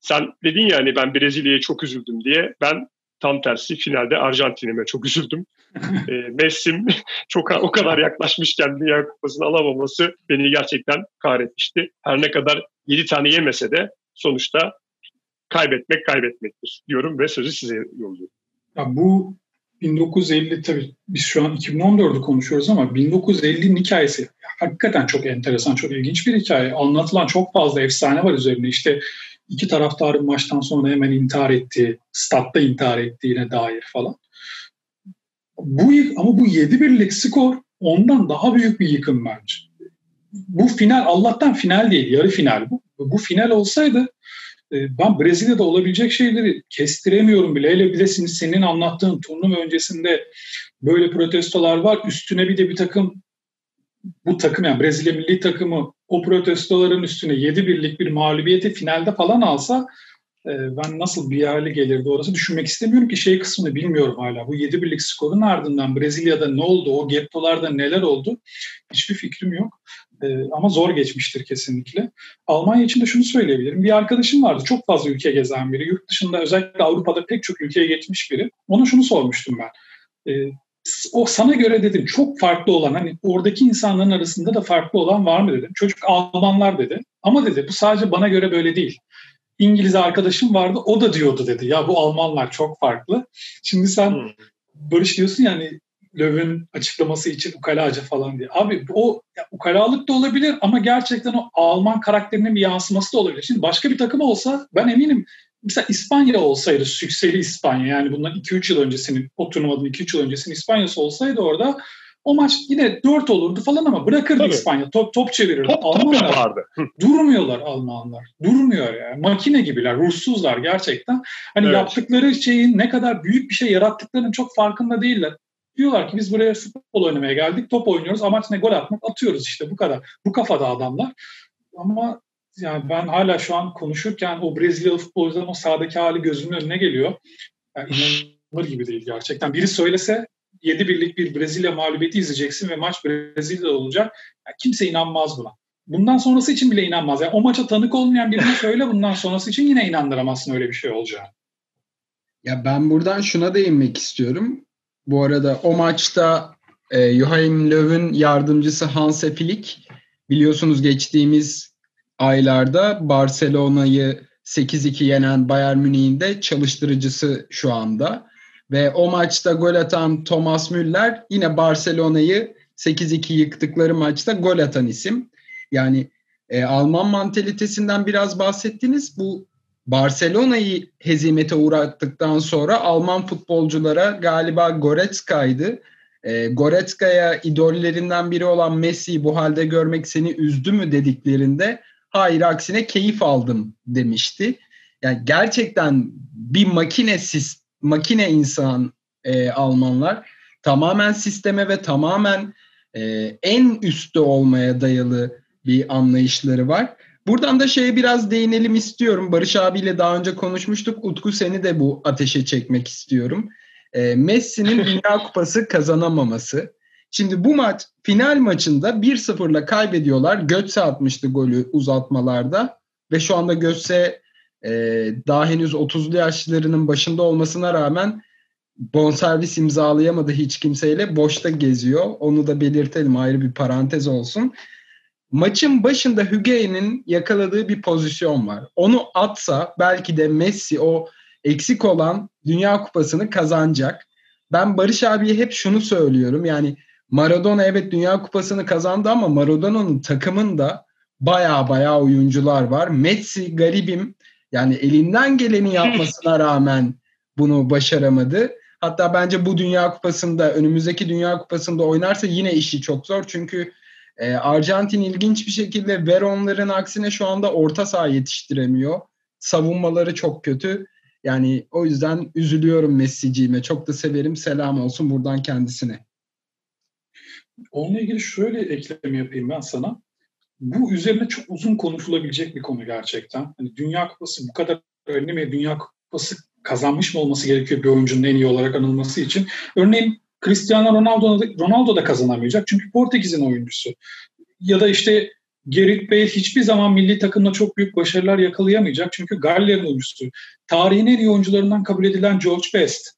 Sen dedin ya hani ben Brezilya'ya çok üzüldüm diye. Ben tam tersi finalde Arjantin'ime çok üzüldüm. e, Messi'm çok o kadar yaklaşmışken Dünya Kupası'nı alamaması beni gerçekten kahretmişti. Her ne kadar 7 tane yemese de sonuçta kaybetmek kaybetmektir diyorum ve sözü size yolluyorum. Ya bu 1950 tabii biz şu an 2014'ü konuşuyoruz ama 1950'nin hikayesi hakikaten çok enteresan, çok ilginç bir hikaye. Anlatılan çok fazla efsane var üzerine. İşte iki taraftarın maçtan sonra hemen intihar ettiği, statta intihar ettiğine dair falan. Bu ama bu 7 birlik skor ondan daha büyük bir yıkım bence. Bu final Allah'tan final değil, yarı final bu. Bu final olsaydı ben Brezilya'da olabilecek şeyleri kestiremiyorum bile. Hele bir senin anlattığın turnuva öncesinde böyle protestolar var. Üstüne bir de bir takım bu takım yani Brezilya milli takımı o protestoların üstüne 7 birlik bir mağlubiyeti finalde falan alsa e, ben nasıl bir hale gelirdi orası düşünmek istemiyorum ki şey kısmını bilmiyorum hala. Bu 7 birlik skorun ardından Brezilya'da ne oldu, o gettolarda neler oldu hiçbir fikrim yok. E, ama zor geçmiştir kesinlikle. Almanya için de şunu söyleyebilirim. Bir arkadaşım vardı çok fazla ülke gezen biri. Yurt dışında özellikle Avrupa'da pek çok ülkeye geçmiş biri. Ona şunu sormuştum ben. E, o sana göre dedim çok farklı olan hani oradaki insanların arasında da farklı olan var mı dedim. Çocuk Almanlar dedi. Ama dedi bu sadece bana göre böyle değil. İngiliz arkadaşım vardı o da diyordu dedi. Ya bu Almanlar çok farklı. Şimdi sen hmm. Barış diyorsun yani Löw'ün açıklaması için ukalacı falan diye. Abi o ya, ukalalık da olabilir ama gerçekten o Alman karakterinin bir yansıması da olabilir. Şimdi başka bir takım olsa ben eminim mesela İspanya olsaydı, sükseli İspanya yani bundan 2-3 yıl öncesinin, o turnuvadan 2-3 yıl öncesinin İspanya'sı olsaydı orada o maç yine 4 olurdu falan ama bırakırdı Tabii. İspanya. Top, top çevirirdi. Top, Almanlar vardı. durmuyorlar Almanlar. Durmuyor yani. Makine gibiler, ruhsuzlar gerçekten. Hani evet. yaptıkları şeyin ne kadar büyük bir şey yarattıklarının çok farkında değiller. Diyorlar ki biz buraya futbol oynamaya geldik, top oynuyoruz, amaç ne gol atmak, atıyoruz işte bu kadar. Bu kafada adamlar. Ama yani ben hala şu an konuşurken o Brezilyalı futbolcuların o sahadaki hali gözümün önüne geliyor. Yani inanılır gibi değil gerçekten. Biri söylese 7 birlik bir Brezilya mağlubiyeti izleyeceksin ve maç Brezilya'da olacak. Yani kimse inanmaz buna. Bundan sonrası için bile inanmaz. Yani o maça tanık olmayan birine söyle bundan sonrası için yine inandıramazsın öyle bir şey olacağını. Ya ben buradan şuna değinmek istiyorum. Bu arada o maçta e, Joachim Löw'ün yardımcısı Hans Flick biliyorsunuz geçtiğimiz aylarda Barcelona'yı 8-2 yenen Bayern Münih'in de çalıştırıcısı şu anda. Ve o maçta gol atan Thomas Müller yine Barcelona'yı 8-2 yıktıkları maçta gol atan isim. Yani e, Alman mantalitesinden biraz bahsettiniz. Bu Barcelona'yı hezimete uğrattıktan sonra Alman futbolculara galiba Goretzka'ydı. E, Goretzka'ya idollerinden biri olan Messi'yi bu halde görmek seni üzdü mü dediklerinde hayır aksine keyif aldım demişti. Yani gerçekten bir makine makine insan e, Almanlar tamamen sisteme ve tamamen e, en üstte olmaya dayalı bir anlayışları var. Buradan da şeye biraz değinelim istiyorum. Barış abiyle daha önce konuşmuştuk. Utku seni de bu ateşe çekmek istiyorum. E, Messi'nin Dünya Kupası kazanamaması. Şimdi bu maç final maçında 1-0'la kaybediyorlar. Götze atmıştı golü uzatmalarda ve şu anda Götze e, daha henüz 30'lu yaşlarının başında olmasına rağmen bonservis imzalayamadı hiç kimseyle boşta geziyor. Onu da belirtelim ayrı bir parantez olsun. Maçın başında Hügey'nin yakaladığı bir pozisyon var. Onu atsa belki de Messi o eksik olan Dünya Kupası'nı kazanacak. Ben Barış abiye hep şunu söylüyorum. Yani Maradona evet Dünya Kupası'nı kazandı ama Maradona'nın takımında baya baya oyuncular var. Messi garibim yani elinden geleni yapmasına rağmen bunu başaramadı. Hatta bence bu Dünya Kupası'nda önümüzdeki Dünya Kupası'nda oynarsa yine işi çok zor. Çünkü e, Arjantin ilginç bir şekilde Veronların aksine şu anda orta saha yetiştiremiyor. Savunmaları çok kötü. Yani o yüzden üzülüyorum Messi'ciğime. Çok da severim. Selam olsun buradan kendisine. Onunla ilgili şöyle ekleme yapayım ben sana. Bu üzerine çok uzun konuşulabilecek bir konu gerçekten. Hani Dünya Kupası bu kadar önemli mi? Dünya Kupası kazanmış mı olması gerekiyor bir oyuncunun en iyi olarak anılması için? Örneğin Cristiano Ronaldo, Ronaldo da kazanamayacak çünkü Portekiz'in oyuncusu. Ya da işte Gerrit Bale hiçbir zaman milli takımda çok büyük başarılar yakalayamayacak çünkü Galler'in oyuncusu. Tarihin en iyi oyuncularından kabul edilen George Best.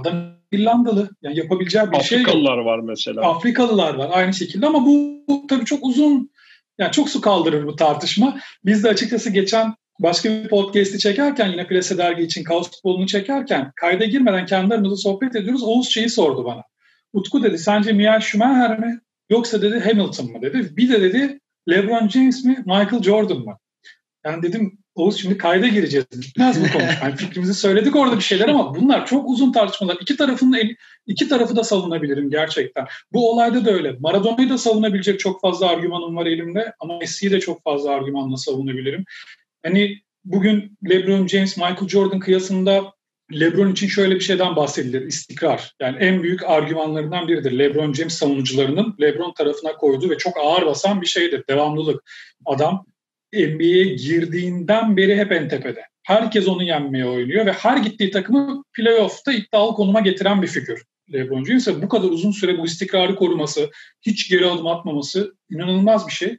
Adam İrlandalı. Yani yapabileceği bir Afrikalılar şey Afrikalılar var mesela. Afrikalılar var aynı şekilde ama bu, bu tabii çok uzun yani çok su kaldırır bu tartışma. Biz de açıkçası geçen başka bir podcast'i çekerken yine Plase Dergi için kaos futbolunu çekerken kayda girmeden kendi aramızda sohbet ediyoruz. Oğuz şeyi sordu bana. Utku dedi sence Michael Schumacher mi yoksa dedi Hamilton mı dedi. Bir de dedi LeBron James mi Michael Jordan mı? Yani dedim Oğuz şimdi kayda gireceğiz. Bitmez bu konu. Yani fikrimizi söyledik orada bir şeyler ama bunlar çok uzun tartışmalar. İki tarafın iki tarafı da savunabilirim gerçekten. Bu olayda da öyle. Maradona'yı da savunabilecek çok fazla argümanım var elimde ama Messi'yi de çok fazla argümanla savunabilirim. Hani bugün LeBron James, Michael Jordan kıyasında LeBron için şöyle bir şeyden bahsedilir. istikrar. Yani en büyük argümanlarından biridir. LeBron James savunucularının LeBron tarafına koyduğu ve çok ağır basan bir şeydir. Devamlılık. Adam NBA'ye girdiğinden beri hep en tepede. Herkes onu yenmeye oynuyor ve her gittiği takımı playoff'ta iddialı konuma getiren bir figür. LeBron James'e bu kadar uzun süre bu istikrarı koruması, hiç geri adım atmaması inanılmaz bir şey.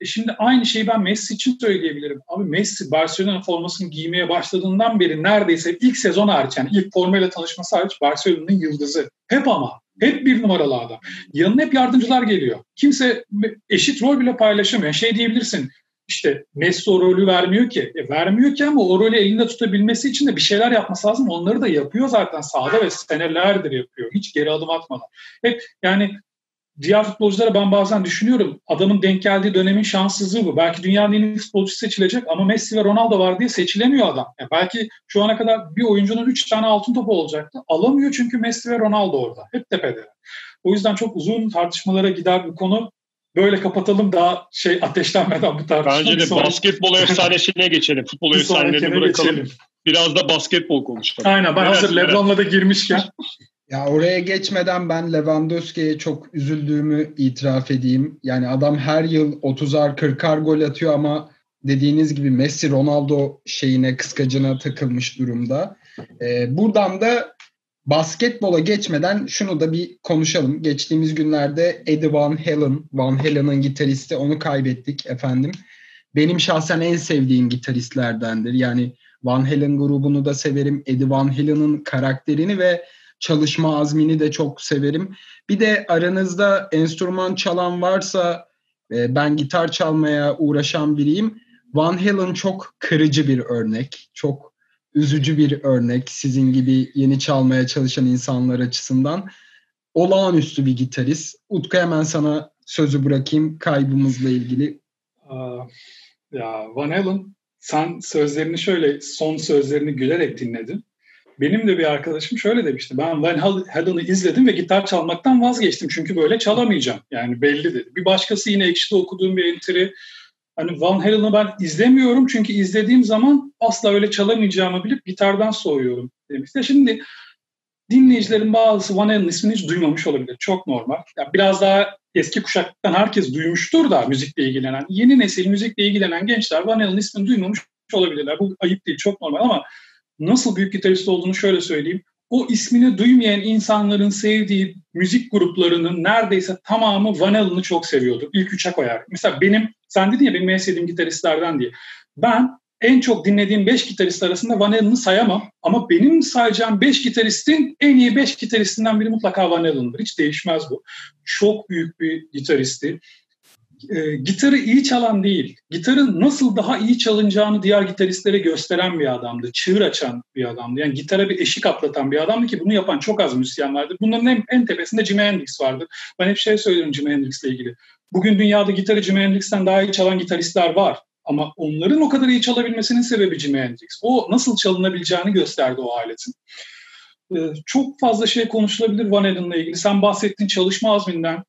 E şimdi aynı şeyi ben Messi için söyleyebilirim. Abi Messi Barcelona formasını giymeye başladığından beri neredeyse ilk sezon hariç yani ilk formayla tanışması hariç Barcelona'nın yıldızı. Hep ama. Hep bir numaralı adam. Yanına hep yardımcılar geliyor. Kimse eşit rol bile paylaşamıyor. Şey diyebilirsin işte Messi o rolü vermiyor ki. E, vermiyor ki ama o rolü elinde tutabilmesi için de bir şeyler yapması lazım. Onları da yapıyor zaten sahada ve senelerdir yapıyor. Hiç geri adım atmadan. Hep yani diğer futbolculara ben bazen düşünüyorum. Adamın denk geldiği dönemin şanssızlığı bu. Belki dünyanın en iyi futbolcusu seçilecek ama Messi ve Ronaldo var diye seçilemiyor adam. Yani belki şu ana kadar bir oyuncunun 3 tane altın topu olacaktı. Alamıyor çünkü Messi ve Ronaldo orada. Hep tepede. O yüzden çok uzun tartışmalara gider bu konu böyle kapatalım daha şey ateşlenmeden bu tartışma. Bence de basketbol efsanesine geçelim. Futbol efsanelerini bırakalım. Geçelim. Biraz da basketbol konuşalım. Aynen ben hazır Lebron'la da girmişken. Ya oraya geçmeden ben Lewandowski'ye çok üzüldüğümü itiraf edeyim. Yani adam her yıl 30'ar 40'ar gol atıyor ama dediğiniz gibi Messi Ronaldo şeyine kıskacına takılmış durumda. Ee, buradan da basketbola geçmeden şunu da bir konuşalım. Geçtiğimiz günlerde Eddie Van Halen, Van Halen'ın gitaristi onu kaybettik efendim. Benim şahsen en sevdiğim gitaristlerdendir. Yani Van Halen grubunu da severim. Eddie Van Halen'ın karakterini ve çalışma azmini de çok severim. Bir de aranızda enstrüman çalan varsa e, ben gitar çalmaya uğraşan biriyim. Van Halen çok kırıcı bir örnek. Çok üzücü bir örnek sizin gibi yeni çalmaya çalışan insanlar açısından. Olağanüstü bir gitarist. Utku hemen sana sözü bırakayım kaybımızla ilgili. Ya Van Halen sen sözlerini şöyle son sözlerini gülerek dinledin. Benim de bir arkadaşım şöyle demişti. Ben Van Halen'ı izledim ve gitar çalmaktan vazgeçtim. Çünkü böyle çalamayacağım. Yani belli dedi. Bir başkası yine ekşide okuduğum bir entry. Hani Van Halen'ı ben izlemiyorum. Çünkü izlediğim zaman asla öyle çalamayacağımı bilip gitardan soğuyorum demişti. Şimdi dinleyicilerin bazısı Van Halen ismini hiç duymamış olabilir. Çok normal. Yani biraz daha eski kuşaktan herkes duymuştur da müzikle ilgilenen. Yeni nesil müzikle ilgilenen gençler Van Halen ismini duymamış olabilirler. Bu ayıp değil, çok normal ama nasıl büyük gitarist olduğunu şöyle söyleyeyim. O ismini duymayan insanların sevdiği müzik gruplarının neredeyse tamamı Van Halen'ı çok seviyordu. İlk üçe koyar. Mesela benim, sen dedin ya benim en sevdiğim gitaristlerden diye. Ben en çok dinlediğim 5 gitarist arasında Van Halen'ı sayamam. Ama benim sayacağım 5 gitaristin en iyi 5 gitaristinden biri mutlaka Van Halen'dır. Hiç değişmez bu. Çok büyük bir gitaristi e, gitarı iyi çalan değil, gitarın nasıl daha iyi çalınacağını diğer gitaristlere gösteren bir adamdı. Çığır açan bir adamdı. Yani gitara bir eşik atlatan bir adamdı ki bunu yapan çok az müzisyen vardır. Bunların en, en tepesinde Jimi Hendrix vardı. Ben hep şey söylüyorum Jimi Hendrix'le ilgili. Bugün dünyada gitarı Jimi Hendrix'ten daha iyi çalan gitaristler var. Ama onların o kadar iyi çalabilmesinin sebebi Jimi Hendrix. O nasıl çalınabileceğini gösterdi o aletin. Ee, çok fazla şey konuşulabilir Van Halen'la ilgili. Sen bahsettiğin çalışma azminden,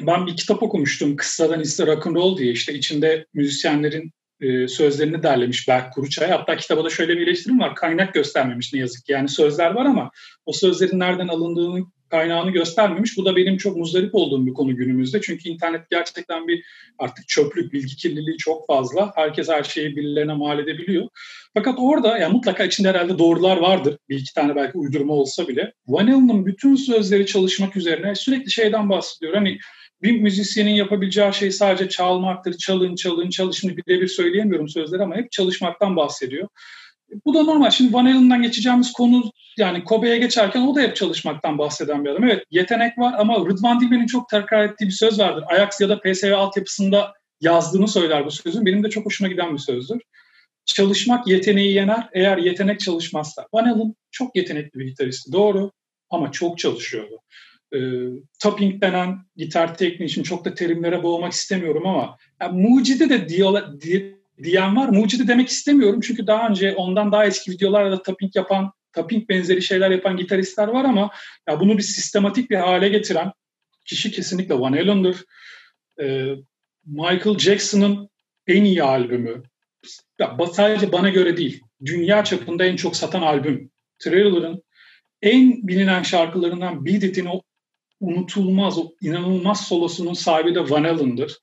ben bir kitap okumuştum kıssadan iste rock and roll diye işte içinde müzisyenlerin e, sözlerini derlemiş Berk Kuruçay. Hatta kitaba da şöyle bir eleştirim var. Kaynak göstermemiş ne yazık ki. Yani sözler var ama o sözlerin nereden alındığını kaynağını göstermemiş. Bu da benim çok muzdarip olduğum bir konu günümüzde. Çünkü internet gerçekten bir artık çöplük, bilgi kirliliği çok fazla. Herkes her şeyi birilerine mal edebiliyor. Fakat orada yani mutlaka içinde herhalde doğrular vardır. Bir iki tane belki uydurma olsa bile. Van bütün sözleri çalışmak üzerine sürekli şeyden bahsediyor. Hani bir müzisyenin yapabileceği şey sadece çalmaktır. Çalın, çalın, çalın. Şimdi birebir söyleyemiyorum sözleri ama hep çalışmaktan bahsediyor. Bu da normal. Şimdi Van Halen'dan geçeceğimiz konu yani Kobe'ye geçerken o da hep çalışmaktan bahseden bir adam. Evet yetenek var ama Rıdvan Dilmen'in çok tekrar ettiği bir söz vardır. Ajax ya da PSV altyapısında yazdığını söyler bu sözün. Benim de çok hoşuma giden bir sözdür. Çalışmak yeteneği yener eğer yetenek çalışmazsa. Van Halen çok yetenekli bir gitaristi doğru ama çok çalışıyordu e, tapping denen gitar tekniği için çok da terimlere boğmak istemiyorum ama yani mucide de diyor, diye, diyen var. Mucide demek istemiyorum çünkü daha önce ondan daha eski videolarda tapping yapan, tapping benzeri şeyler yapan gitaristler var ama ya bunu bir sistematik bir hale getiren kişi kesinlikle Van Halen'dır. E, Michael Jackson'ın en iyi albümü. Ya, sadece bana göre değil. Dünya çapında en çok satan albüm. Thriller'ın en bilinen şarkılarından Beat It'in o unutulmaz, o inanılmaz solosunun sahibi de Van Halen'dır.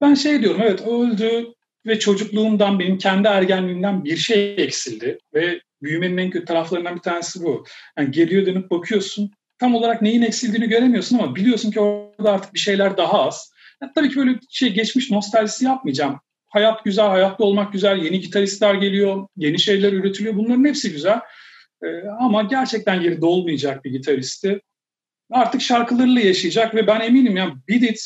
Ben şey diyorum, evet öldü ve çocukluğumdan, benim kendi ergenliğimden bir şey eksildi. Ve büyümenin en kötü taraflarından bir tanesi bu. Yani geriye dönüp bakıyorsun, tam olarak neyin eksildiğini göremiyorsun ama biliyorsun ki orada artık bir şeyler daha az. Yani tabii ki böyle şey geçmiş nostaljisi yapmayacağım. Hayat güzel, hayatta olmak güzel, yeni gitaristler geliyor, yeni şeyler üretiliyor. Bunların hepsi güzel. Ee, ama gerçekten yeri dolmayacak bir gitaristi artık şarkılarıyla yaşayacak ve ben eminim yani Bidit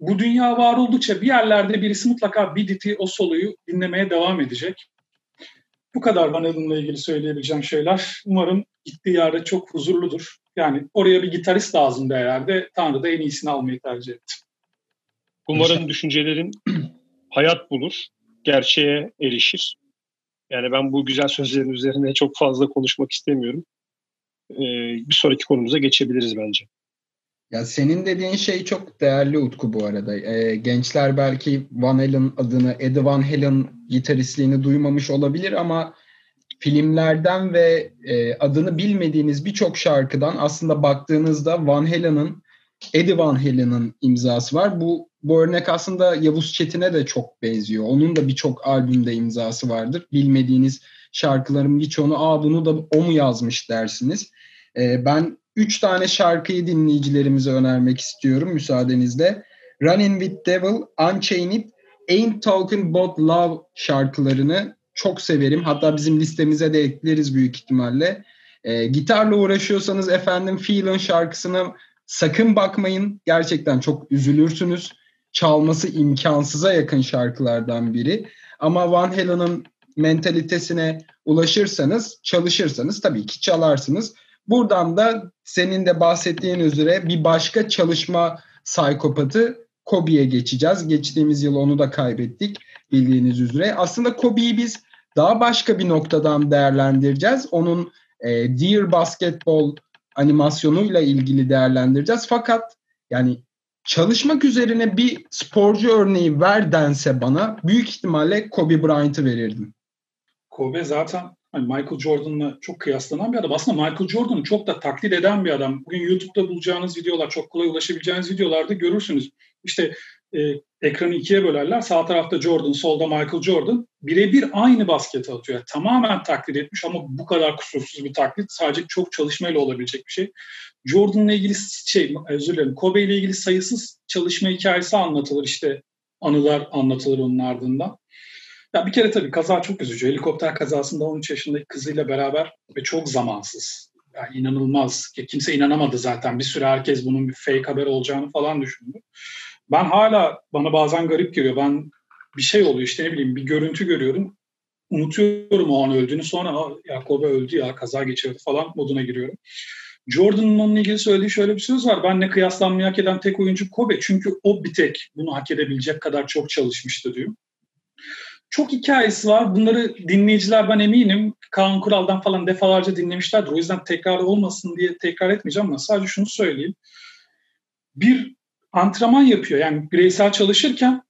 bu dünya var oldukça bir yerlerde birisi mutlaka Bidit'i o soluyu dinlemeye devam edecek. Bu kadar Van Halen'la ilgili söyleyebileceğim şeyler. Umarım gittiği yerde çok huzurludur. Yani oraya bir gitarist lazım herhalde. Tanrı da en iyisini almayı tercih etti. Umarım düşüncelerin hayat bulur, gerçeğe erişir. Yani ben bu güzel sözlerin üzerine çok fazla konuşmak istemiyorum e, bir sonraki konumuza geçebiliriz bence. Ya senin dediğin şey çok değerli Utku bu arada. E, gençler belki Van Halen adını, Eddie Van Halen gitaristliğini duymamış olabilir ama filmlerden ve e, adını bilmediğiniz birçok şarkıdan aslında baktığınızda Van Halen'ın Eddie Van Halen'ın imzası var. Bu bu örnek aslında Yavuz Çetin'e de çok benziyor. Onun da birçok albümde imzası vardır. Bilmediğiniz şarkıların birçoğunu aa bunu da o mu yazmış dersiniz. Ee, ben üç tane şarkıyı dinleyicilerimize önermek istiyorum müsaadenizle. Running with Devil, Unchained, Ain't Talking About Love şarkılarını çok severim. Hatta bizim listemize de ekleriz büyük ihtimalle. E, gitarla uğraşıyorsanız efendim Feelin şarkısına sakın bakmayın. Gerçekten çok üzülürsünüz. Çalması imkansıza yakın şarkılardan biri. Ama Van Halen'ın mentalitesine ulaşırsanız, çalışırsanız tabii ki çalarsınız. Buradan da senin de bahsettiğin üzere bir başka çalışma psikopatı Kobe'ye geçeceğiz. Geçtiğimiz yıl onu da kaybettik bildiğiniz üzere. Aslında Kobe'yi biz daha başka bir noktadan değerlendireceğiz. Onun e, Dear Basketball animasyonuyla ilgili değerlendireceğiz. Fakat yani çalışmak üzerine bir sporcu örneği ver dense bana büyük ihtimalle Kobe Bryant'ı verirdim. Kobe zaten hani Michael Jordan'la çok kıyaslanan bir adam. Aslında Michael Jordan'ı çok da taklit eden bir adam. Bugün YouTube'da bulacağınız videolar, çok kolay ulaşabileceğiniz videolarda görürsünüz. İşte e, ekranı ikiye bölerler. Sağ tarafta Jordan, solda Michael Jordan. Birebir aynı basketi atıyor. Tamamen taklit etmiş ama bu kadar kusursuz bir taklit sadece çok çalışmayla olabilecek bir şey. Jordan'la ilgili şey, özür dilerim, Kobe ile ilgili sayısız çalışma hikayesi anlatılır işte anılar anlatılır onun ardından. Ya bir kere tabii kaza çok üzücü. Helikopter kazasında 13 yaşındaki kızıyla beraber ve çok zamansız. Yani inanılmaz. Kimse inanamadı zaten. Bir süre herkes bunun bir fake haber olacağını falan düşündü. Ben hala bana bazen garip geliyor. Ben bir şey oluyor işte ne bileyim bir görüntü görüyorum. Unutuyorum o an öldüğünü. Sonra ya Kobe öldü ya kaza geçirdi falan moduna giriyorum. Jordan'ın onunla ilgili söylediği şöyle bir söz var. Benle kıyaslanmayı hak eden tek oyuncu Kobe. Çünkü o bir tek bunu hak edebilecek kadar çok çalışmıştı diyor. Çok hikayesi var. Bunları dinleyiciler ben eminim Kaan Kural'dan falan defalarca dinlemişlerdir. O yüzden tekrar olmasın diye tekrar etmeyeceğim ama sadece şunu söyleyeyim. Bir antrenman yapıyor. Yani bireysel çalışırken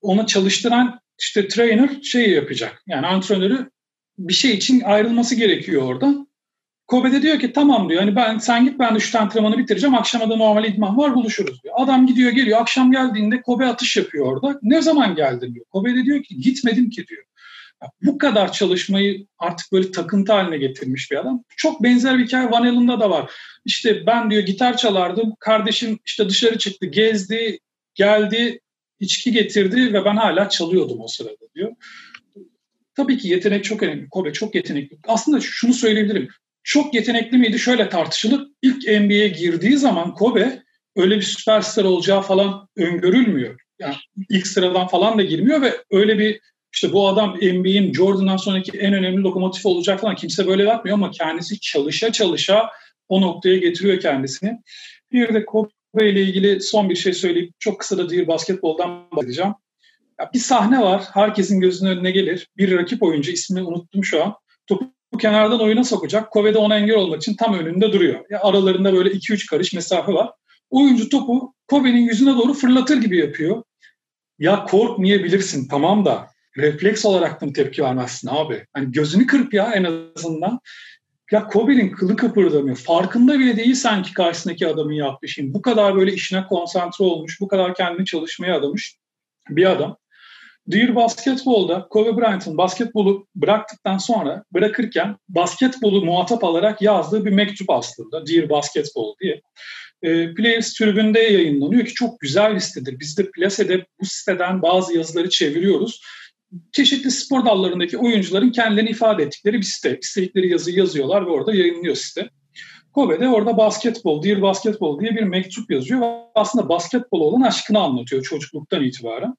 ona çalıştıran işte trainer şey yapacak. Yani antrenörü bir şey için ayrılması gerekiyor orada. Kobe de diyor ki tamam diyor. Hani ben sen git ben de şu antrenmanı bitireceğim. Akşama da normal idman var buluşuruz diyor. Adam gidiyor geliyor. Akşam geldiğinde Kobe atış yapıyor orada. Ne zaman geldin diyor. Kobe de diyor ki gitmedim ki diyor. Bu kadar çalışmayı artık böyle takıntı haline getirmiş bir adam. Çok benzer bir hikaye Van Halen'da da var. İşte ben diyor gitar çalardım. Kardeşim işte dışarı çıktı, gezdi, geldi, içki getirdi ve ben hala çalıyordum o sırada diyor. Tabii ki yetenek çok önemli. Kobe çok yetenekli. Aslında şunu söyleyebilirim çok yetenekli miydi şöyle tartışılır. İlk NBA'ye girdiği zaman Kobe öyle bir süperstar olacağı falan öngörülmüyor. Yani ilk sıradan falan da girmiyor ve öyle bir işte bu adam NBA'in Jordan'dan sonraki en önemli lokomotif olacak falan kimse böyle bakmıyor ama kendisi çalışa çalışa o noktaya getiriyor kendisini. Bir de Kobe ile ilgili son bir şey söyleyip çok kısa da Dear Basketbol'dan bahsedeceğim. Ya bir sahne var. Herkesin gözünün önüne gelir. Bir rakip oyuncu ismini unuttum şu an. Topu kenardan oyuna sokacak. Kove de ona engel olmak için tam önünde duruyor. Ya aralarında böyle 2-3 karış mesafe var. Oyuncu topu Kobe'nin yüzüne doğru fırlatır gibi yapıyor. Ya korkmayabilirsin tamam da refleks olarak mı tepki vermezsin abi? Hani gözünü kırp ya en azından. Ya Kobe'nin kılı kıpırdamıyor. Farkında bile değil sanki karşısındaki adamın yaptığı şeyin. Bu kadar böyle işine konsantre olmuş, bu kadar kendini çalışmaya adamış bir adam. Dear Basketball'da Kobe Bryant'ın basketbolu bıraktıktan sonra bırakırken basketbolu muhatap alarak yazdığı bir mektup aslında Dear Basketball diye. E, Players tribünde yayınlanıyor ki çok güzel bir sitedir. Biz de Plase'de bu siteden bazı yazıları çeviriyoruz. Çeşitli spor dallarındaki oyuncuların kendilerini ifade ettikleri bir site. İstedikleri yazıyı yazıyorlar ve orada yayınlıyor site. Kobe de orada basketbol, Dear Basketball diye bir mektup yazıyor ve aslında basketbol olan aşkını anlatıyor çocukluktan itibaren.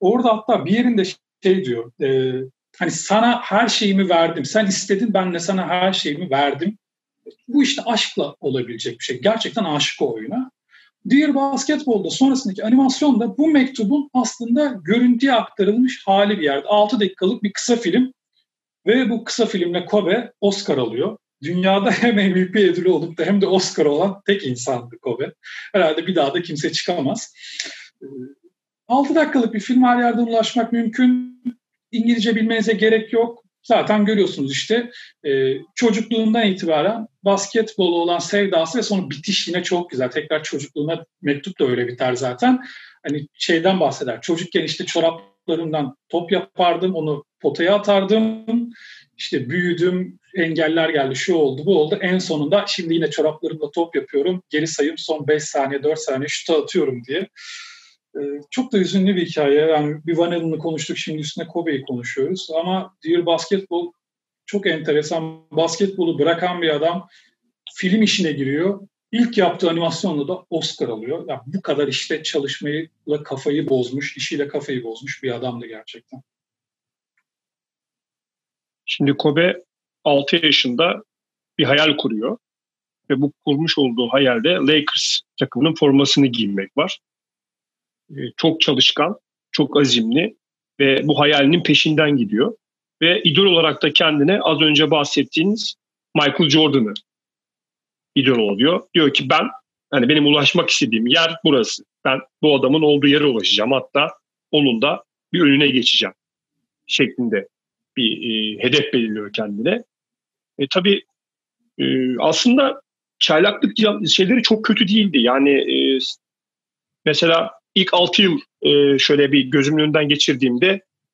Orada hatta bir yerinde şey diyor, e, hani sana her şeyimi verdim, sen istedin ben de sana her şeyimi verdim. Bu işte aşkla olabilecek bir şey. Gerçekten aşık o oyuna. Dear Basketball'da sonrasındaki animasyonda bu mektubun aslında görüntüye aktarılmış hali bir yerde. 6 dakikalık bir kısa film ve bu kısa filmle Kobe Oscar alıyor. Dünyada hem MVP ödülü olup da hem de Oscar olan tek insandı Kobe. Herhalde bir daha da kimse çıkamaz. 6 dakikalık bir film her yerden ulaşmak mümkün. İngilizce bilmenize gerek yok. Zaten görüyorsunuz işte e, çocukluğundan itibaren basketbolu olan sevdası ve sonra bitiş yine çok güzel. Tekrar çocukluğuna mektup da öyle biter zaten. Hani şeyden bahseder. Çocukken işte çoraplarımdan top yapardım, onu potaya atardım. İşte büyüdüm, engeller geldi, şu oldu, bu oldu. En sonunda şimdi yine çoraplarımla top yapıyorum. Geri sayım son 5 saniye, 4 saniye şutu atıyorum diye. Ee, çok da üzünlü bir hikaye. Yani bir Van Halen'ı konuştuk, şimdi üstüne Kobe'yi konuşuyoruz. Ama Dear Basketball çok enteresan. Basketbolu bırakan bir adam film işine giriyor. İlk yaptığı animasyonla da Oscar alıyor. Yani bu kadar işte çalışmayla kafayı bozmuş, işiyle kafayı bozmuş bir adamdı gerçekten. Şimdi Kobe 6 yaşında bir hayal kuruyor. Ve bu kurmuş olduğu hayalde Lakers takımının formasını giymek var. Ee, çok çalışkan, çok azimli ve bu hayalinin peşinden gidiyor. Ve idol olarak da kendine az önce bahsettiğiniz Michael Jordan'ı idol oluyor. Diyor ki ben hani benim ulaşmak istediğim yer burası. Ben bu adamın olduğu yere ulaşacağım. Hatta onun da bir önüne geçeceğim şeklinde bir e, hedef belirliyor kendine. E, tabii e, aslında çaylaklık şeyleri çok kötü değildi. Yani e, mesela ilk 6 yıl e, şöyle bir gözümün önünden geçirdiğimde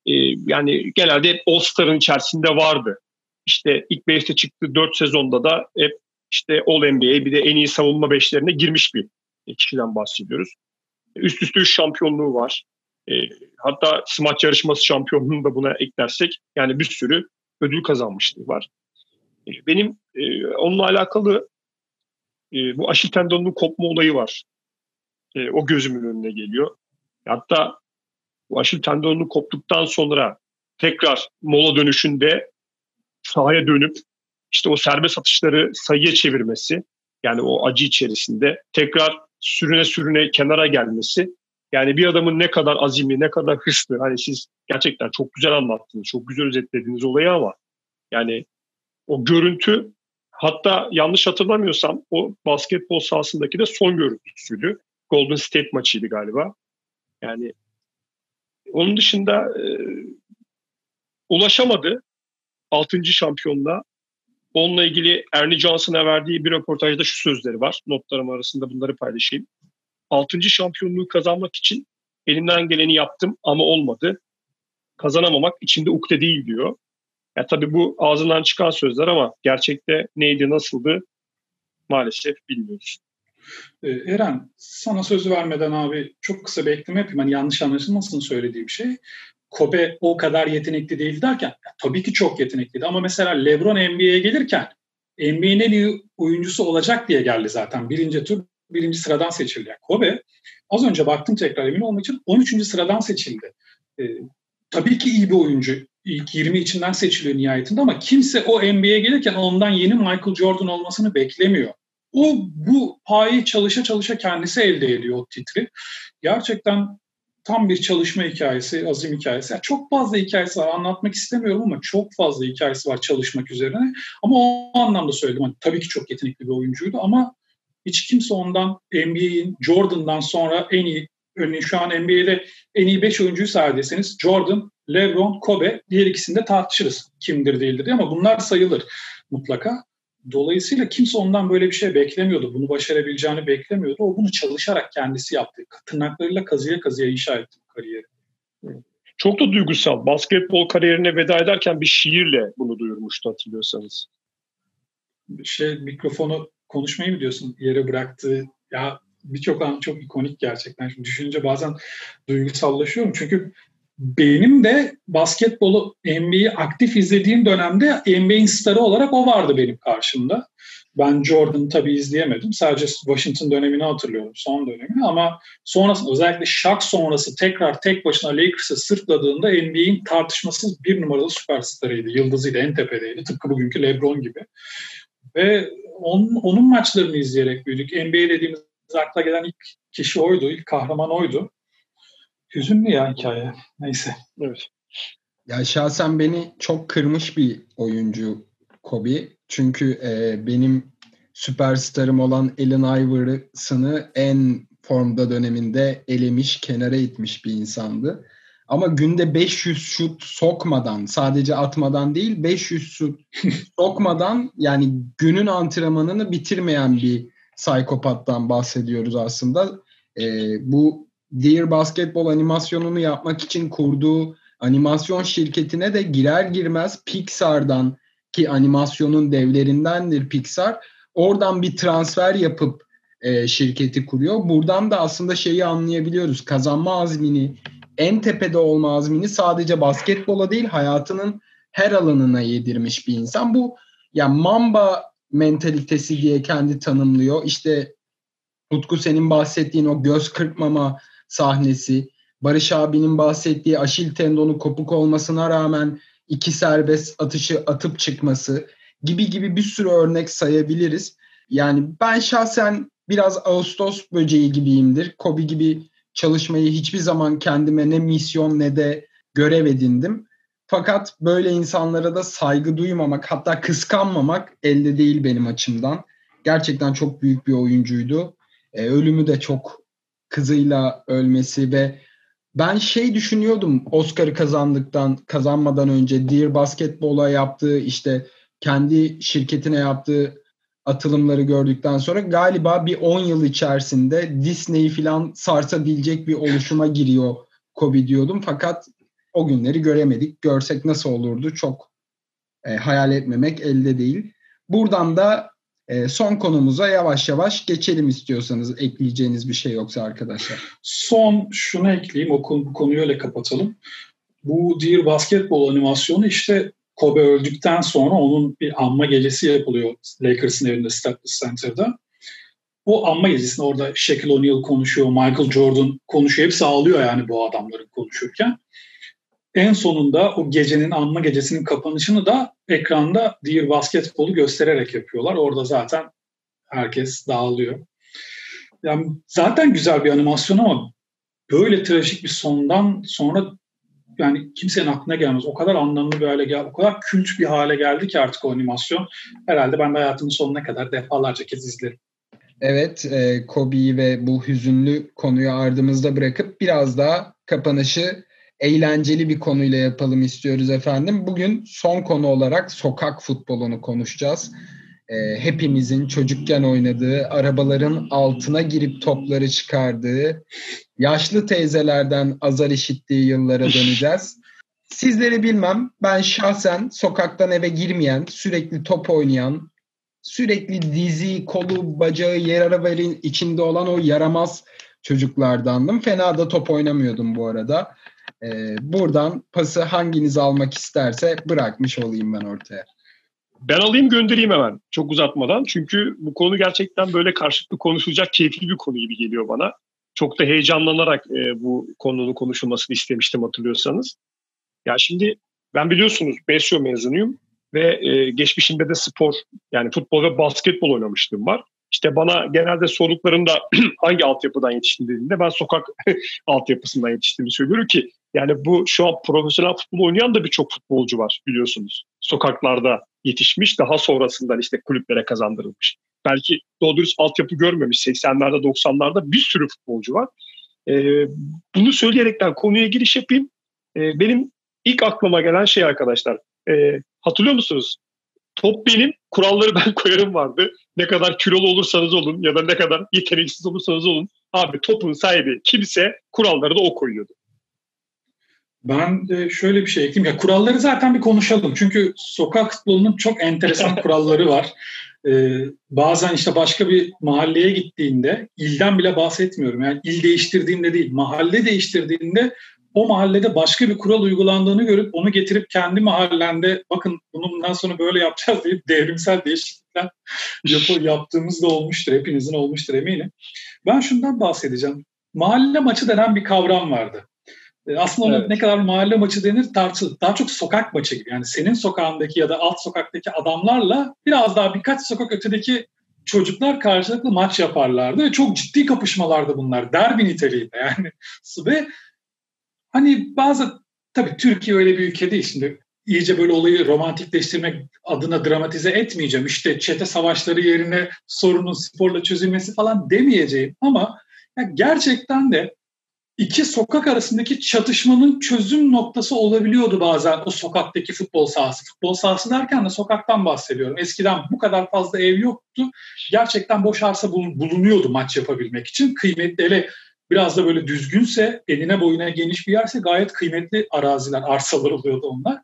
e, yani genelde All-Star'ın içerisinde vardı. İşte ilk 5'te çıktı 4 sezonda da hep işte All-NBA bir de en iyi savunma beşlerine girmiş bir kişiden bahsediyoruz. Üst üste 3 şampiyonluğu var. E, hatta smaç yarışması şampiyonluğunu da buna eklersek yani bir sürü ödül kazanmışlığı var. E, benim e, onunla alakalı e, bu aşil tendonunun kopma olayı var. E, o gözümün önüne geliyor. Hatta bu aşil tendonunu koptuktan sonra tekrar mola dönüşünde sahaya dönüp işte o serbest atışları sayıya çevirmesi yani o acı içerisinde tekrar sürüne sürüne kenara gelmesi yani bir adamın ne kadar azimli, ne kadar hırslı. Hani siz gerçekten çok güzel anlattınız, çok güzel özetlediniz olayı ama yani o görüntü hatta yanlış hatırlamıyorsam o basketbol sahasındaki de son görüntüsüydü. Golden State maçıydı galiba. Yani onun dışında e, ulaşamadı 6. şampiyonluğa. Onunla ilgili Ernie Johnson'a verdiği bir röportajda şu sözleri var. Notlarım arasında bunları paylaşayım. 6. şampiyonluğu kazanmak için elimden geleni yaptım ama olmadı. Kazanamamak içinde ukde değil diyor. Ya tabii bu ağzından çıkan sözler ama gerçekte neydi, nasıldı maalesef bilmiyoruz. Ee, Eren, sana sözü vermeden abi çok kısa bir ekleme yapayım. Hani yanlış anlaşılmasın söylediğim şey. Kobe o kadar yetenekli değil derken tabii ki çok yetenekliydi ama mesela LeBron NBA'ye gelirken NBA'nin en iyi oyuncusu olacak diye geldi zaten. Birinci tur birinci sıradan seçildi. Kobe az önce baktım tekrar emin olmak için 13. sıradan seçildi. E, tabii ki iyi bir oyuncu. İlk 20 içinden seçiliyor nihayetinde ama kimse o NBA'ye gelirken ondan yeni Michael Jordan olmasını beklemiyor. O bu payı çalışa çalışa kendisi elde ediyor o titri. Gerçekten tam bir çalışma hikayesi, azim hikayesi. Yani çok fazla hikayesi var anlatmak istemiyorum ama çok fazla hikayesi var çalışmak üzerine. Ama o anlamda söyledim. Hani tabii ki çok yetenekli bir oyuncuydu ama hiç kimse ondan NBA'in Jordan'dan sonra en iyi örneğin şu an NBA'de en iyi 5 oyuncuyu deseniz Jordan, LeBron, Kobe diğer ikisini de tartışırız kimdir değildir diye ama bunlar sayılır mutlaka. Dolayısıyla kimse ondan böyle bir şey beklemiyordu. Bunu başarabileceğini beklemiyordu. O bunu çalışarak kendisi yaptı. Tırnaklarıyla kazıya kazıya inşa etti kariyeri. Çok da duygusal. Basketbol kariyerine veda ederken bir şiirle bunu duyurmuştu hatırlıyorsanız. Şey mikrofonu konuşmayı mı diyorsun yere bıraktığı ya birçok an çok ikonik gerçekten. Şimdi düşününce bazen duygusallaşıyorum. Çünkü benim de basketbolu NBA'yi aktif izlediğim dönemde NBA'in starı olarak o vardı benim karşımda. Ben Jordan tabii izleyemedim. Sadece Washington dönemini hatırlıyorum, son dönemini ama sonrasında özellikle Shaq sonrası tekrar tek başına Lakers'ı sırtladığında NBA'in tartışmasız bir numaralı süperstarıydı. Yıldızıydı, en tepedeydi. Tıpkı bugünkü LeBron gibi. Ve onun, onun maçlarını izleyerek büyüdük. NBA dediğimiz akla gelen ilk kişi oydu, ilk kahraman oydu. Hüzünlü ya hikaye. Neyse. Evet. Ya şahsen beni çok kırmış bir oyuncu Kobe. Çünkü e, benim süperstarım olan Allen Iverson'ı en formda döneminde elemiş, kenara itmiş bir insandı. Ama günde 500 şut sokmadan, sadece atmadan değil 500 şut sokmadan yani günün antrenmanını bitirmeyen bir psikopattan bahsediyoruz aslında. Ee, bu Dear Basketball animasyonunu yapmak için kurduğu animasyon şirketine de girer girmez Pixar'dan ki animasyonun devlerindendir Pixar. Oradan bir transfer yapıp e, şirketi kuruyor. Buradan da aslında şeyi anlayabiliyoruz. Kazanma azmini, en tepede olma azmini sadece basketbola değil hayatının her alanına yedirmiş bir insan. Bu ya yani Mamba mentalitesi diye kendi tanımlıyor. İşte Utku senin bahsettiğin o göz kırpmama sahnesi, Barış abinin bahsettiği aşil tendonu kopuk olmasına rağmen iki serbest atışı atıp çıkması gibi gibi bir sürü örnek sayabiliriz. Yani ben şahsen biraz Ağustos böceği gibiyimdir. Kobe gibi çalışmayı hiçbir zaman kendime ne misyon ne de görev edindim. Fakat böyle insanlara da saygı duymamak hatta kıskanmamak elde değil benim açımdan. Gerçekten çok büyük bir oyuncuydu. E, ölümü de çok kızıyla ölmesi ve ben şey düşünüyordum Oscar'ı kazandıktan kazanmadan önce Dear Basketball'a yaptığı işte kendi şirketine yaptığı atılımları gördükten sonra galiba bir 10 yıl içerisinde Disney'i falan sarsabilecek bir oluşuma giriyor Kobe diyordum. Fakat o günleri göremedik. Görsek nasıl olurdu çok e, hayal etmemek elde değil. Buradan da son konumuza yavaş yavaş geçelim istiyorsanız ekleyeceğiniz bir şey yoksa arkadaşlar. Son şunu ekleyeyim, o konu, bu konuyu öyle kapatalım. Bu Dear Basketball animasyonu işte Kobe öldükten sonra onun bir anma gecesi yapılıyor Lakers'ın evinde Staples Center'da. Bu anma gecesinde orada Shaquille O'Neal konuşuyor, Michael Jordan konuşuyor. Hepsi ağlıyor yani bu adamların konuşurken. En sonunda o gecenin anma gecesinin kapanışını da ekranda Dear Basketball'u göstererek yapıyorlar. Orada zaten herkes dağılıyor. Yani zaten güzel bir animasyon ama böyle trajik bir sondan sonra yani kimsenin aklına gelmez. O kadar anlamlı bir hale geldi, o kadar kült bir hale geldi ki artık o animasyon. Herhalde ben de hayatımın sonuna kadar defalarca kez izlerim. Evet, e, Kobe'yi ve bu hüzünlü konuyu ardımızda bırakıp biraz daha kapanışı eğlenceli bir konuyla yapalım istiyoruz efendim. Bugün son konu olarak sokak futbolunu konuşacağız. E, hepimizin çocukken oynadığı, arabaların altına girip topları çıkardığı, yaşlı teyzelerden azar işittiği yıllara döneceğiz. Sizleri bilmem, ben şahsen sokaktan eve girmeyen, sürekli top oynayan, sürekli dizi, kolu, bacağı yer arabanın içinde olan o yaramaz çocuklardandım. Fena da top oynamıyordum bu arada. Ee, buradan pası hanginiz almak isterse bırakmış olayım ben ortaya. Ben alayım göndereyim hemen çok uzatmadan. Çünkü bu konu gerçekten böyle karşılıklı konuşulacak keyifli bir konu gibi geliyor bana. Çok da heyecanlanarak e, bu konunun konuşulmasını istemiştim hatırlıyorsanız. Ya şimdi ben biliyorsunuz Besyo mezunuyum ve e, geçmişimde de spor yani futbol ve basketbol oynamıştım var. İşte bana genelde sorduklarında hangi altyapıdan yetiştin dediğinde ben sokak altyapısından yetiştiğimi söylüyorum ki yani bu şu an profesyonel futbol oynayan da birçok futbolcu var biliyorsunuz. Sokaklarda yetişmiş daha sonrasından işte kulüplere kazandırılmış. Belki doğru dürüst altyapı görmemiş 80'lerde 90'larda bir sürü futbolcu var. Ee, bunu söyleyerekten konuya giriş yapayım. Ee, benim ilk aklıma gelen şey arkadaşlar. E, hatırlıyor musunuz? Top benim, kuralları ben koyarım vardı. Ne kadar kilolu olursanız olun ya da ne kadar yeteneksiz olursanız olun. Abi topun sahibi kimse kuralları da o koyuyordu. Ben de şöyle bir şey ekleyeyim. Ya kuralları zaten bir konuşalım. Çünkü sokak futbolunun çok enteresan kuralları var. Ee, bazen işte başka bir mahalleye gittiğinde ilden bile bahsetmiyorum. Yani il değiştirdiğinde değil, mahalle değiştirdiğinde o mahallede başka bir kural uygulandığını görüp onu getirip kendi mahallende bakın bundan sonra böyle yapacağız deyip devrimsel değişiklikler yap yaptığımız da olmuştur. Hepinizin olmuştur eminim. Ben şundan bahsedeceğim. Mahalle maçı denen bir kavram vardı. E, aslında evet. ne kadar mahalle maçı denir tartışılır. Daha çok sokak maçı gibi. Yani senin sokağındaki ya da alt sokaktaki adamlarla biraz daha birkaç sokak ötedeki çocuklar karşılıklı maç yaparlardı ve çok ciddi kapışmalardı bunlar. Derbi niteliğinde yani. Ve hani bazı tabii Türkiye öyle bir ülke değil şimdi iyice böyle olayı romantikleştirmek adına dramatize etmeyeceğim. İşte çete savaşları yerine sorunun sporla çözülmesi falan demeyeceğim ama gerçekten de iki sokak arasındaki çatışmanın çözüm noktası olabiliyordu bazen o sokaktaki futbol sahası. Futbol sahası derken de sokaktan bahsediyorum. Eskiden bu kadar fazla ev yoktu. Gerçekten boş arsa bulunuyordu maç yapabilmek için. Kıymetli hele biraz da böyle düzgünse, eline boyuna geniş bir yerse gayet kıymetli araziler, arsalar oluyordu onlar.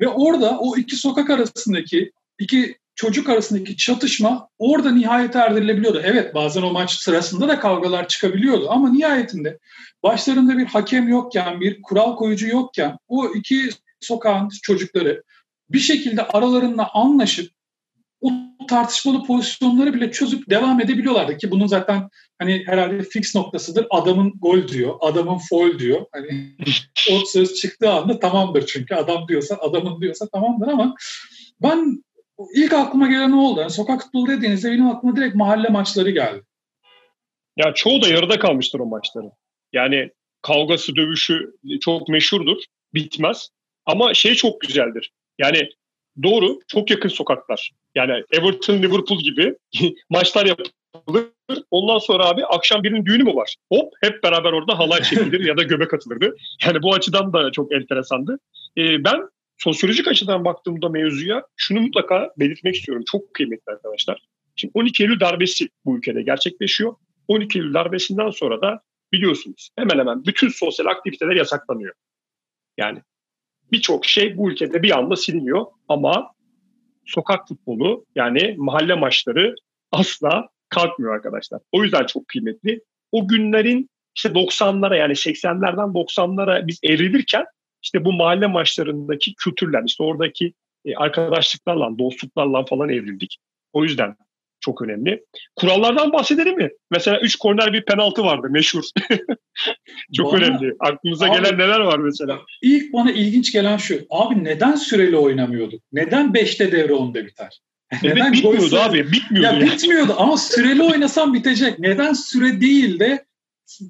Ve orada o iki sokak arasındaki, iki çocuk arasındaki çatışma orada nihayete erdirilebiliyordu. Evet bazen o maç sırasında da kavgalar çıkabiliyordu ama nihayetinde başlarında bir hakem yokken, bir kural koyucu yokken o iki sokağın çocukları bir şekilde aralarında anlaşıp tartışmalı pozisyonları bile çözüp devam edebiliyorlardı ki bunun zaten hani herhalde fix noktasıdır. Adamın gol diyor, adamın foul diyor. Hani o söz çıktığı anda tamamdır çünkü adam diyorsa, adamın diyorsa tamamdır ama ben ilk aklıma gelen ne oldu? Yani sokak futbolu dediğinizde benim aklıma direkt mahalle maçları geldi. Ya çoğu da yarıda kalmıştır o maçların. Yani kavgası, dövüşü çok meşhurdur. Bitmez. Ama şey çok güzeldir. Yani doğru çok yakın sokaklar. Yani Everton, Liverpool gibi maçlar yapılır. Ondan sonra abi akşam birinin düğünü mü var? Hop hep beraber orada halay çekilir ya da göbek atılırdı. Yani bu açıdan da çok enteresandı. Ee, ben sosyolojik açıdan baktığımda mevzuya şunu mutlaka belirtmek istiyorum. Çok kıymetli arkadaşlar. Şimdi 12 Eylül darbesi bu ülkede gerçekleşiyor. 12 Eylül darbesinden sonra da biliyorsunuz hemen hemen bütün sosyal aktiviteler yasaklanıyor. Yani birçok şey bu ülkede bir anda siliniyor ama sokak futbolu yani mahalle maçları asla kalkmıyor arkadaşlar. O yüzden çok kıymetli. O günlerin işte 90'lara yani 80'lerden 90'lara biz evrilirken işte bu mahalle maçlarındaki kültürler işte oradaki e, arkadaşlıklarla, dostluklarla falan evrildik. O yüzden çok önemli. Kurallardan bahsedelim mi? Mesela 3 korner bir penaltı vardı meşhur. çok bana, önemli. Aklınıza abi, gelen neler var mesela? İlk bana ilginç gelen şu. Abi neden süreli oynamıyorduk? Neden 5'te devre 10'da biter? Evet neden bitmiyordu süre... abi. Bitmiyordu. Ya, ya bitmiyordu ama süreli oynasam bitecek. Neden süre değil de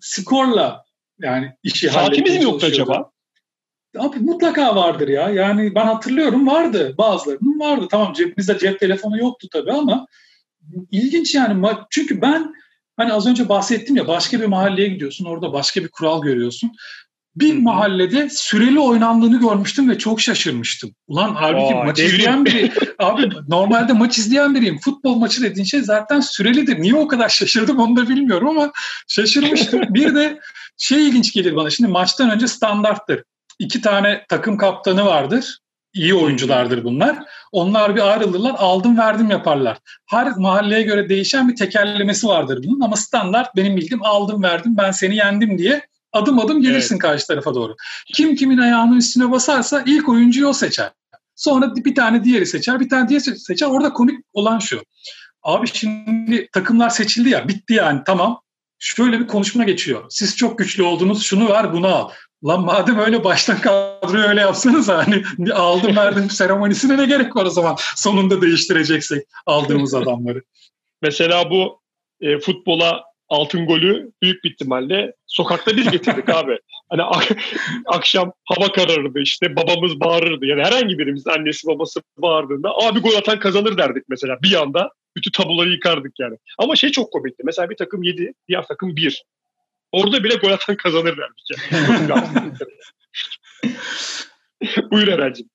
skorla yani işi Saatimiz mi yoktu acaba? Abi mutlaka vardır ya. Yani ben hatırlıyorum vardı. Bazılarının vardı. Tamam cebimizde cep telefonu yoktu tabii ama ilginç yani. Çünkü ben hani az önce bahsettim ya başka bir mahalleye gidiyorsun. Orada başka bir kural görüyorsun. Bir mahallede süreli oynandığını görmüştüm ve çok şaşırmıştım. Ulan halbuki Aa, maç devrim. izleyen biri, abi normalde maç izleyen biriyim. Futbol maçı dediğin şey zaten sürelidir. Niye o kadar şaşırdım onu da bilmiyorum ama şaşırmıştım. bir de şey ilginç gelir bana. Şimdi maçtan önce standarttır. İki tane takım kaptanı vardır iyi oyunculardır bunlar. Onlar bir ayrılırlar, aldım verdim yaparlar. Her mahalleye göre değişen bir tekerlemesi vardır bunun ama standart benim bildiğim aldım verdim ben seni yendim diye adım adım gelirsin evet. karşı tarafa doğru. Kim kimin ayağının üstüne basarsa ilk oyuncuyu o seçer. Sonra bir tane diğeri seçer, bir tane diğeri seçer. Orada komik olan şu. Abi şimdi takımlar seçildi ya, bitti yani tamam. Şöyle bir konuşma geçiyor. Siz çok güçlü oldunuz, şunu ver, bunu al. Lan madem öyle baştan kadroyu öyle yapsanız hani aldım verdim seremonisine ne gerek var o zaman sonunda değiştireceksek aldığımız adamları. Mesela bu e, futbola altın golü büyük bir ihtimalle sokakta biz getirdik abi. Hani akşam hava kararırdı işte babamız bağırırdı. Yani herhangi birimiz annesi babası bağırdığında abi gol atan kazanır derdik mesela bir anda. Bütün tabuları yıkardık yani. Ama şey çok komikti. Mesela bir takım 7, diğer takım 1. Orada bile gol atan kazanır derdik yani. Buyur Eren'cim.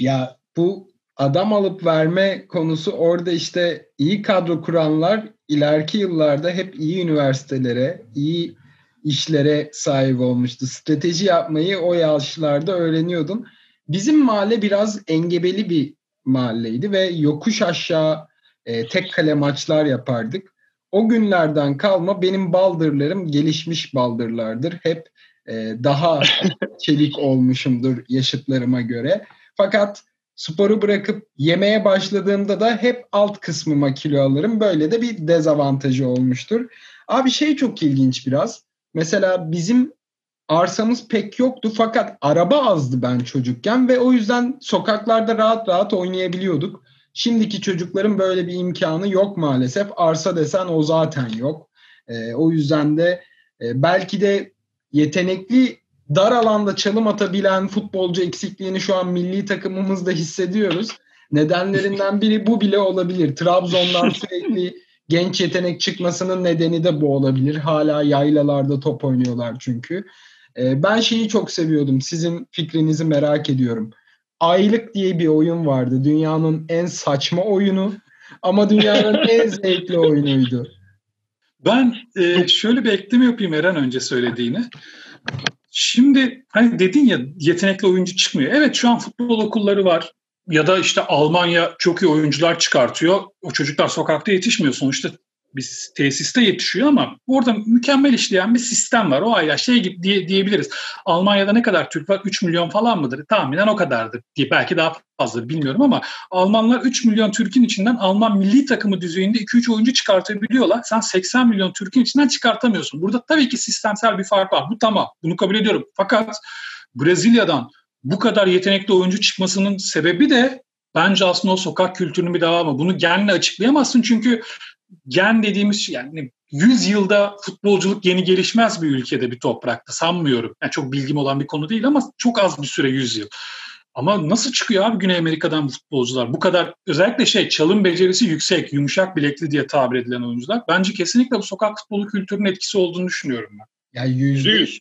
Ya bu adam alıp verme konusu orada işte iyi kadro kuranlar ileriki yıllarda hep iyi üniversitelere, iyi işlere sahip olmuştu. Strateji yapmayı o yaşlarda öğreniyordun. Bizim mahalle biraz engebeli bir mahalleydi ve yokuş aşağı e, tek kale maçlar yapardık. O günlerden kalma benim baldırlarım gelişmiş baldırlardır. Hep e, daha çelik olmuşumdur yaşıtlarıma göre. Fakat sporu bırakıp yemeye başladığımda da hep alt kısmıma kilo alırım. Böyle de bir dezavantajı olmuştur. Abi şey çok ilginç biraz. Mesela bizim arsamız pek yoktu fakat araba azdı ben çocukken ve o yüzden sokaklarda rahat rahat oynayabiliyorduk. Şimdiki çocukların böyle bir imkanı yok maalesef. Arsa desen o zaten yok. E, o yüzden de e, belki de yetenekli dar alanda çalım atabilen futbolcu eksikliğini şu an milli takımımızda hissediyoruz. Nedenlerinden biri bu bile olabilir. Trabzon'dan sürekli genç yetenek çıkmasının nedeni de bu olabilir. Hala yaylalarda top oynuyorlar çünkü. Ee, ben şeyi çok seviyordum. Sizin fikrinizi merak ediyorum. Aylık diye bir oyun vardı. Dünyanın en saçma oyunu ama dünyanın en zevkli oyunuydu. Ben e, şöyle bir ekleme yapayım Eren önce söylediğini. Şimdi hani dedin ya yetenekli oyuncu çıkmıyor. Evet şu an futbol okulları var. Ya da işte Almanya çok iyi oyuncular çıkartıyor. O çocuklar sokakta yetişmiyor. Sonuçta bir tesiste yetişiyor ama orada mükemmel işleyen bir sistem var. O ayrı şey gibi diye, diyebiliriz. Almanya'da ne kadar Türk var? 3 milyon falan mıdır? Tahminen o kadardır diye. Belki daha fazla bilmiyorum ama Almanlar 3 milyon Türk'ün içinden Alman milli takımı düzeyinde 2-3 oyuncu çıkartabiliyorlar. Sen 80 milyon Türk'ün içinden çıkartamıyorsun. Burada tabii ki sistemsel bir fark var. Bu tamam. Bunu kabul ediyorum. Fakat Brezilya'dan bu kadar yetenekli oyuncu çıkmasının sebebi de bence aslında o sokak kültürünün bir devamı. Bunu genle açıklayamazsın çünkü gen dediğimiz şey yani 100 yılda futbolculuk yeni gelişmez bir ülkede bir toprakta sanmıyorum. Yani çok bilgim olan bir konu değil ama çok az bir süre 100 yıl. Ama nasıl çıkıyor abi Güney Amerika'dan bu futbolcular? Bu kadar özellikle şey çalım becerisi yüksek, yumuşak bilekli diye tabir edilen oyuncular. Bence kesinlikle bu sokak futbolu kültürünün etkisi olduğunu düşünüyorum ben. Yani yüzde yüz.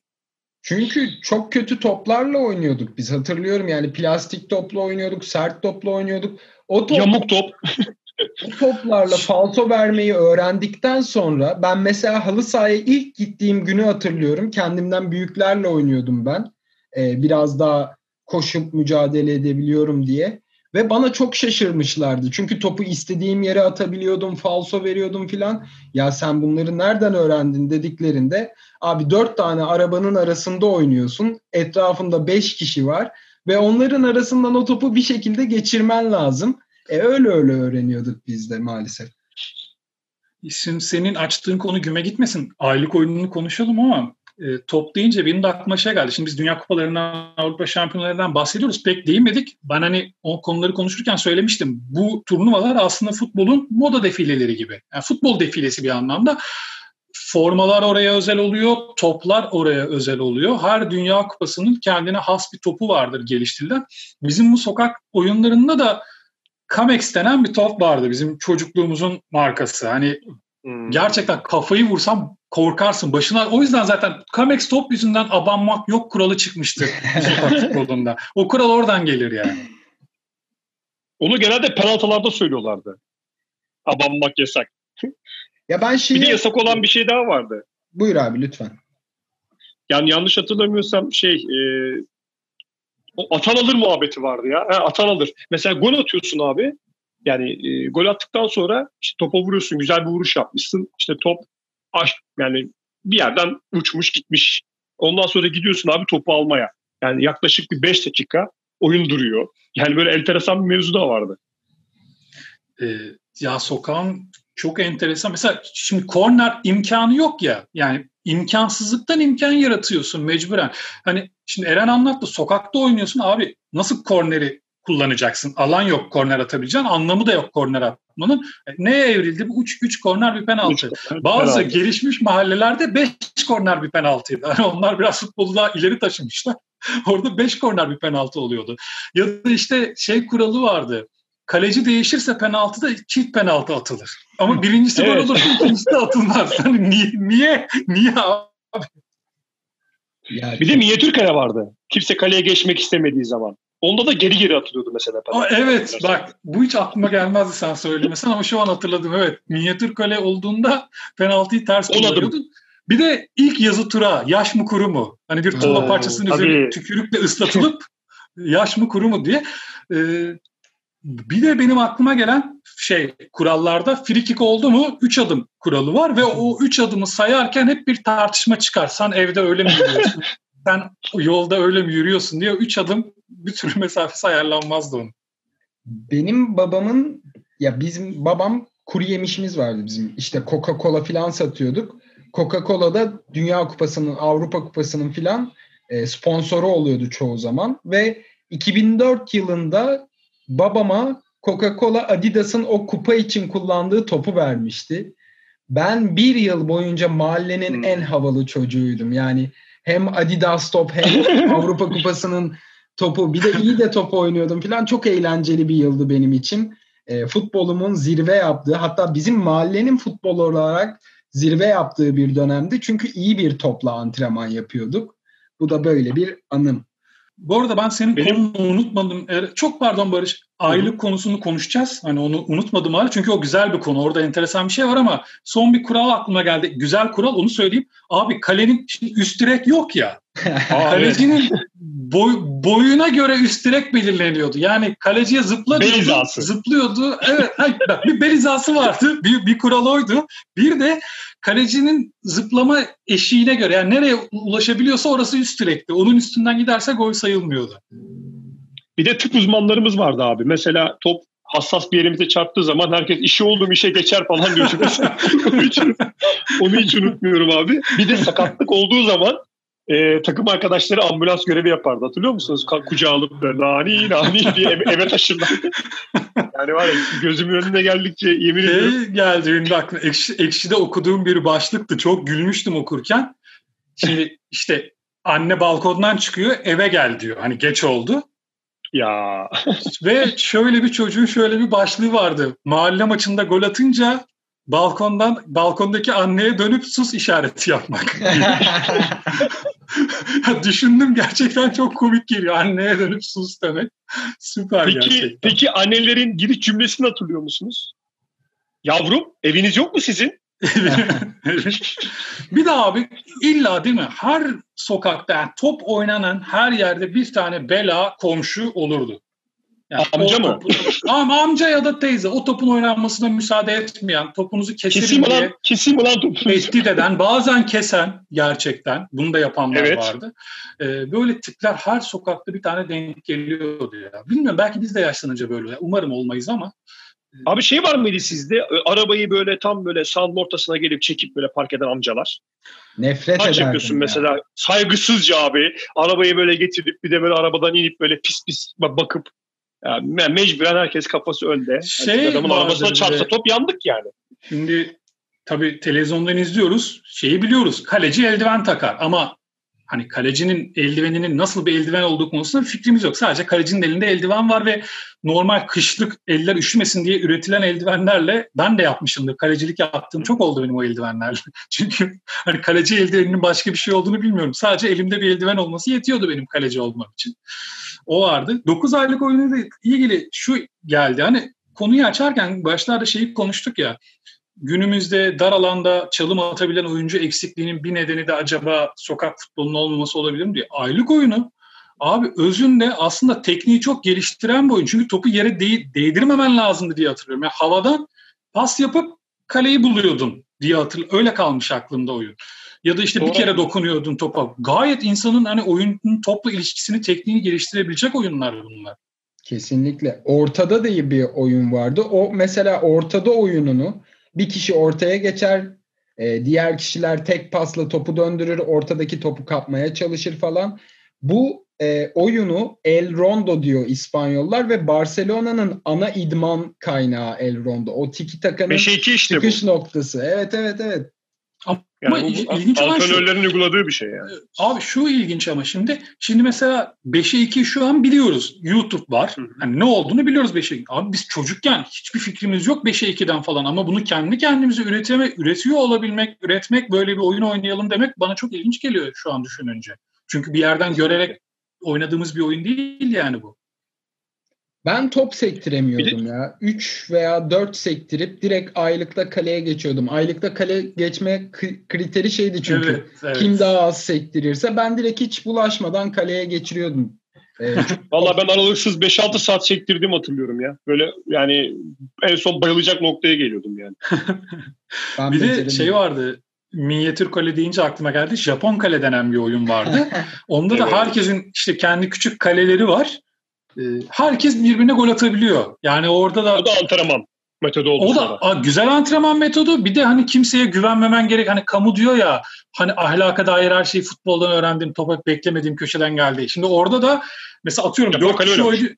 Çünkü çok kötü toplarla oynuyorduk biz. Hatırlıyorum yani plastik topla oynuyorduk, sert topla oynuyorduk. O top, Yamuk top. bu toplarla falso vermeyi öğrendikten sonra ben mesela halı sahaya ilk gittiğim günü hatırlıyorum. Kendimden büyüklerle oynuyordum ben. Ee, biraz daha koşup mücadele edebiliyorum diye. Ve bana çok şaşırmışlardı. Çünkü topu istediğim yere atabiliyordum, falso veriyordum filan. Ya sen bunları nereden öğrendin dediklerinde abi dört tane arabanın arasında oynuyorsun. Etrafında beş kişi var ve onların arasından o topu bir şekilde geçirmen lazım. E öyle öyle öğreniyorduk biz de maalesef. Şimdi senin açtığın konu güme gitmesin. Aylık oyununu konuşalım ama e, top deyince benim de aklıma şey geldi. Şimdi biz Dünya Kupalarından, Avrupa Şampiyonlarından bahsediyoruz. Pek değinmedik. Ben hani o konuları konuşurken söylemiştim. Bu turnuvalar aslında futbolun moda defileleri gibi. Yani futbol defilesi bir anlamda. Formalar oraya özel oluyor, toplar oraya özel oluyor. Her Dünya Kupası'nın kendine has bir topu vardır geliştirilen. Bizim bu sokak oyunlarında da Kamex denen bir top vardı bizim çocukluğumuzun markası. Hani hmm. gerçekten kafayı vursam korkarsın başına. O yüzden zaten Kamex top yüzünden abanmak yok kuralı çıkmıştı futbolunda. O kural oradan gelir yani. Onu genelde penaltılarda söylüyorlardı. Abanmak yasak. Ya ben şeyi... Bir de yasak olan bir şey daha vardı. Buyur abi lütfen. Yani yanlış hatırlamıyorsam şey e, o atan alır muhabbeti vardı ya. Ha, atan alır. Mesela gol atıyorsun abi. Yani e, gol attıktan sonra işte topa vuruyorsun. Güzel bir vuruş yapmışsın. İşte top aş, yani bir yerden uçmuş gitmiş. Ondan sonra gidiyorsun abi topu almaya. Yani yaklaşık bir 5 dakika oyun duruyor. Yani böyle enteresan bir mevzu da vardı. Ee, ya sokağın çok enteresan. Mesela şimdi korner imkanı yok ya. Yani imkansızlıktan imkan yaratıyorsun mecburen. Hani şimdi Eren anlattı. Sokakta oynuyorsun abi. Nasıl korneri kullanacaksın? Alan yok korner atabileceğin. Anlamı da yok korner atmanın. E, neye evrildi? Bu 3 3 korner bir penaltı. Üç, Bazı penaltı. gelişmiş mahallelerde 5 korner bir penaltıydı. Yani onlar biraz futbolu daha ileri taşımışlar. Orada 5 korner bir penaltı oluyordu. Ya da işte şey kuralı vardı kaleci değişirse penaltıda çift penaltı atılır. Ama birincisi evet. gol olur, ikincisi de atılmaz. Hani niye, niye, niye abi? Ya, bir de minyatür kale vardı. Kimse kaleye geçmek istemediği zaman. Onda da geri geri atılıyordu mesela. Aa, evet bak bu hiç aklıma gelmezdi sen söylemesen ama şu an hatırladım. Evet minyatür kale olduğunda penaltıyı ters kullanıyordun. Bir de ilk yazı tura yaş mı kuru mu? Hani bir tuğla parçasının üzerine tükürükle ıslatılıp yaş mı kuru mu diye. Ee, bir de benim aklıma gelen şey kurallarda frikik oldu mu 3 adım kuralı var ve o 3 adımı sayarken hep bir tartışma çıkar. Sen evde öyle mi yürüyorsun? Sen yolda öyle mi yürüyorsun diye 3 adım bir türlü mesafesi ayarlanmazdı onun. Benim babamın ya bizim babam kuru yemişimiz vardı bizim. İşte Coca-Cola filan satıyorduk. Coca-Cola'da Dünya Kupası'nın, Avrupa Kupası'nın filan e, sponsoru oluyordu çoğu zaman ve 2004 yılında babama Coca-Cola Adidas'ın o kupa için kullandığı topu vermişti. Ben bir yıl boyunca mahallenin hmm. en havalı çocuğuydum. Yani hem Adidas top hem Avrupa Kupası'nın topu bir de iyi de top oynuyordum falan. Çok eğlenceli bir yıldı benim için. E, futbolumun zirve yaptığı hatta bizim mahallenin futbol olarak zirve yaptığı bir dönemdi. Çünkü iyi bir topla antrenman yapıyorduk. Bu da böyle bir anım. Bu arada ben senin Benim... konunu unutmadım. Çok pardon Barış. Aylık Hı-hı. konusunu konuşacağız. Hani onu unutmadım hala. Çünkü o güzel bir konu. Orada enteresan bir şey var ama son bir kural aklıma geldi. Güzel kural onu söyleyeyim. Abi kalenin üst direk yok ya. Kalecinin boy, boyuna göre üst direk belirleniyordu. Yani kaleciye zıpla zıplıyordu. Evet, bir bel hizası vardı. Bir, bir kural oydu. Bir de kalecinin zıplama eşiğine göre yani nereye ulaşabiliyorsa orası üst direkti. Onun üstünden giderse gol sayılmıyordu. Bir de tıp uzmanlarımız vardı abi. Mesela top hassas bir yerimize çarptığı zaman herkes işi olduğum işe geçer falan diyor. onu, hiç, onu hiç unutmuyorum abi. Bir de sakatlık olduğu zaman e, takım arkadaşları ambulans görevi yapardı. Hatırlıyor musunuz? Kucağı alıp böyle nani nani diye eve, eve taşırlar. yani var ya gözümün önüne geldikçe yemin şey ediyorum. geldi ünlü aklıma. Ekşi, Ekşi'de okuduğum bir başlıktı. Çok gülmüştüm okurken. Şimdi işte anne balkondan çıkıyor eve gel diyor. Hani geç oldu. Ya. Ve şöyle bir çocuğun şöyle bir başlığı vardı. Mahalle maçında gol atınca balkondan balkondaki anneye dönüp sus işareti yapmak. Düşündüm gerçekten çok komik geliyor. Anneye dönüp sus demek. Süper peki, gerçekten. Peki annelerin giriş cümlesini hatırlıyor musunuz? Yavrum eviniz yok mu sizin? bir daha abi illa değil mi? Her sokakta yani top oynanan her yerde bir tane bela komşu olurdu. Yani amca mı? ama amca ya da teyze o topun oynanmasına müsaade etmeyen, topunuzu keselim kesim diye ulan topunuzu. tehdit eden, bazen kesen gerçekten, bunu da yapanlar evet. vardı. Ee, böyle tipler her sokakta bir tane denk geliyordu ya. Bilmiyorum belki biz de yaşlanınca böyle. Umarım olmayız ama Abi şey var mıydı sizde? Arabayı böyle tam böyle sağın ortasına gelip çekip böyle park eden amcalar. Nefret Kaç yapıyorsun ya. mesela saygısızca abi. Arabayı böyle getirip bir de böyle arabadan inip böyle pis pis bakıp yani mecburen herkes kafası önde. Şey yani adamın arabasına çarpsa top yandık yani. Şimdi tabii televizyondan izliyoruz. Şeyi biliyoruz. Kaleci eldiven takar ama hani kalecinin eldiveninin nasıl bir eldiven olduğu konusunda fikrimiz yok. Sadece kalecinin elinde eldiven var ve normal kışlık eller üşümesin diye üretilen eldivenlerle ben de yapmışımdır. Kalecilik yaptığım çok oldu benim o eldivenlerle. Çünkü hani kaleci eldiveninin başka bir şey olduğunu bilmiyorum. Sadece elimde bir eldiven olması yetiyordu benim kaleci olmam için. O vardı. 9 aylık oyunuyla ilgili şu geldi. Hani konuyu açarken başlarda şeyi konuştuk ya günümüzde dar alanda çalım atabilen oyuncu eksikliğinin bir nedeni de acaba sokak futbolunun olmaması olabilir mi diye. Aylık oyunu abi özünde aslında tekniği çok geliştiren bir oyun. Çünkü topu yere değ- değdirmemen lazımdı diye hatırlıyorum. Yani havadan pas yapıp kaleyi buluyordun diye hatırlıyorum. Öyle kalmış aklımda oyun. Ya da işte Doğru. bir kere dokunuyordun topa. Gayet insanın hani oyunun topla ilişkisini, tekniğini geliştirebilecek oyunlar bunlar. Kesinlikle. Ortada da iyi bir oyun vardı. O mesela ortada oyununu bir kişi ortaya geçer, e, diğer kişiler tek pasla topu döndürür, ortadaki topu kapmaya çalışır falan. Bu e, oyunu El Rondo diyor İspanyollar ve Barcelona'nın ana idman kaynağı El Rondo. O tiki takanın işte çıkış bu. noktası. Evet evet evet. Ama yani il, ilginç olan şu. uyguladığı bir şey yani. Abi şu ilginç ama şimdi şimdi mesela 5'e 2 şu an biliyoruz. YouTube var. Hani ne olduğunu biliyoruz 5'e 2. Abi biz çocukken hiçbir fikrimiz yok 5'e 2'den falan ama bunu kendi kendimize üreteme, üretiyor olabilmek, üretmek, böyle bir oyun oynayalım demek bana çok ilginç geliyor şu an düşününce. Çünkü bir yerden görerek oynadığımız bir oyun değil yani bu. Ben top sektiremiyordum ya. 3 veya 4 sektirip direkt aylıkta kaleye geçiyordum. Aylıkta kale geçme kriteri şeydi çünkü. Evet, evet. Kim daha az sektirirse ben direkt hiç bulaşmadan kaleye geçiriyordum. Ee, Valla ben aralıksız 5-6 saat sektirdiğimi hatırlıyorum ya. Böyle yani en son bayılacak noktaya geliyordum yani. bir de şey vardı minyatür kale deyince aklıma geldi. Japon kale denen bir oyun vardı. Onda da herkesin işte kendi küçük kaleleri var. Ee, herkes birbirine gol atabiliyor. Yani orada da... O da antrenman metodu oldu. O da a, güzel antrenman metodu. Bir de hani kimseye güvenmemen gerek. Hani kamu diyor ya hani ahlaka dair her şeyi futboldan öğrendim. Topa beklemediğim köşeden geldi. Şimdi orada da mesela atıyorum ya 4 kişi oynuyor.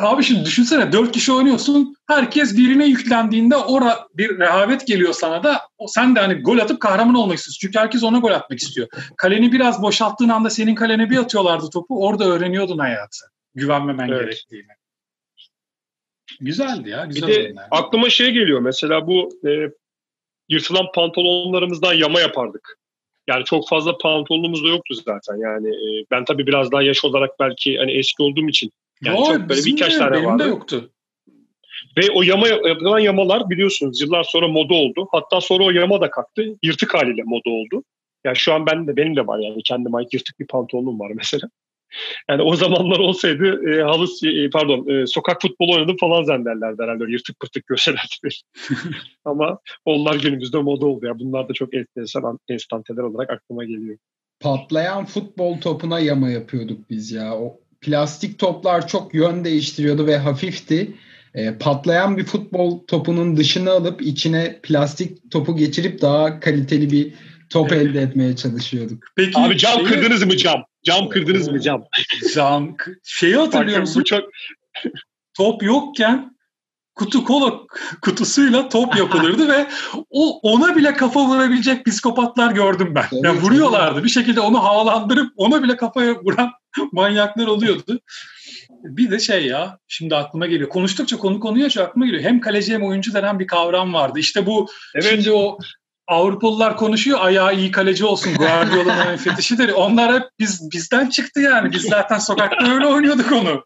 Abi şimdi düşünsene 4 kişi oynuyorsun. Herkes birine yüklendiğinde ora bir rehavet geliyor sana da sen de hani gol atıp kahraman olmak istiyorsun. Çünkü herkes ona gol atmak istiyor. Kaleni biraz boşalttığın anda senin kalene bir atıyorlardı topu. Orada öğreniyordun hayatı güvenmemen evet. gerektiğini. Güzeldi ya. Güzel bir de oyunlar. aklıma şey geliyor mesela bu e, yırtılan pantolonlarımızdan yama yapardık. Yani çok fazla pantolonumuz da yoktu zaten. Yani e, ben tabii biraz daha yaş olarak belki hani eski olduğum için yani Yo, çok böyle birkaç de, tane benim vardı. de yoktu. Ve o yama yapılan yamalar biliyorsunuz yıllar sonra moda oldu. Hatta sonra o yama da kalktı. Yırtık haliyle moda oldu. Yani şu an ben de benim de var yani kendime ait yırtık bir pantolonum var mesela. Yani o zamanlar olsaydı e, halı e, pardon e, sokak futbolu oynadım falan zannederlerdi herhalde öyle yırtık pırtık görselerdi. Ama onlar günümüzde moda oldu ya. Bunlar da çok enteresan enstanteler olarak aklıma geliyor. Patlayan futbol topuna yama yapıyorduk biz ya. O plastik toplar çok yön değiştiriyordu ve hafifti. E, patlayan bir futbol topunun dışını alıp içine plastik topu geçirip daha kaliteli bir top elde etmeye çalışıyorduk. Peki, Abi cam şeyi... kırdınız mı cam? Cam kırdınız mı cam? Cam. Şeyi hatırlıyor musun? Çok... Top yokken kutu kola kutusuyla top yapılırdı ve o ona bile kafa vurabilecek psikopatlar gördüm ben. Evet, yani vuruyorlardı. Evet. Bir şekilde onu havalandırıp ona bile kafaya vuran manyaklar oluyordu. Bir de şey ya şimdi aklıma geliyor. Konuştukça konu konuya aklıma geliyor. Hem kaleci hem oyuncu denen bir kavram vardı. İşte bu evet. şimdi o Avrupalılar konuşuyor ayağı iyi kaleci olsun Guardiola'nın fetişidir. Onlar hep biz bizden çıktı yani. Biz zaten sokakta öyle oynuyorduk onu.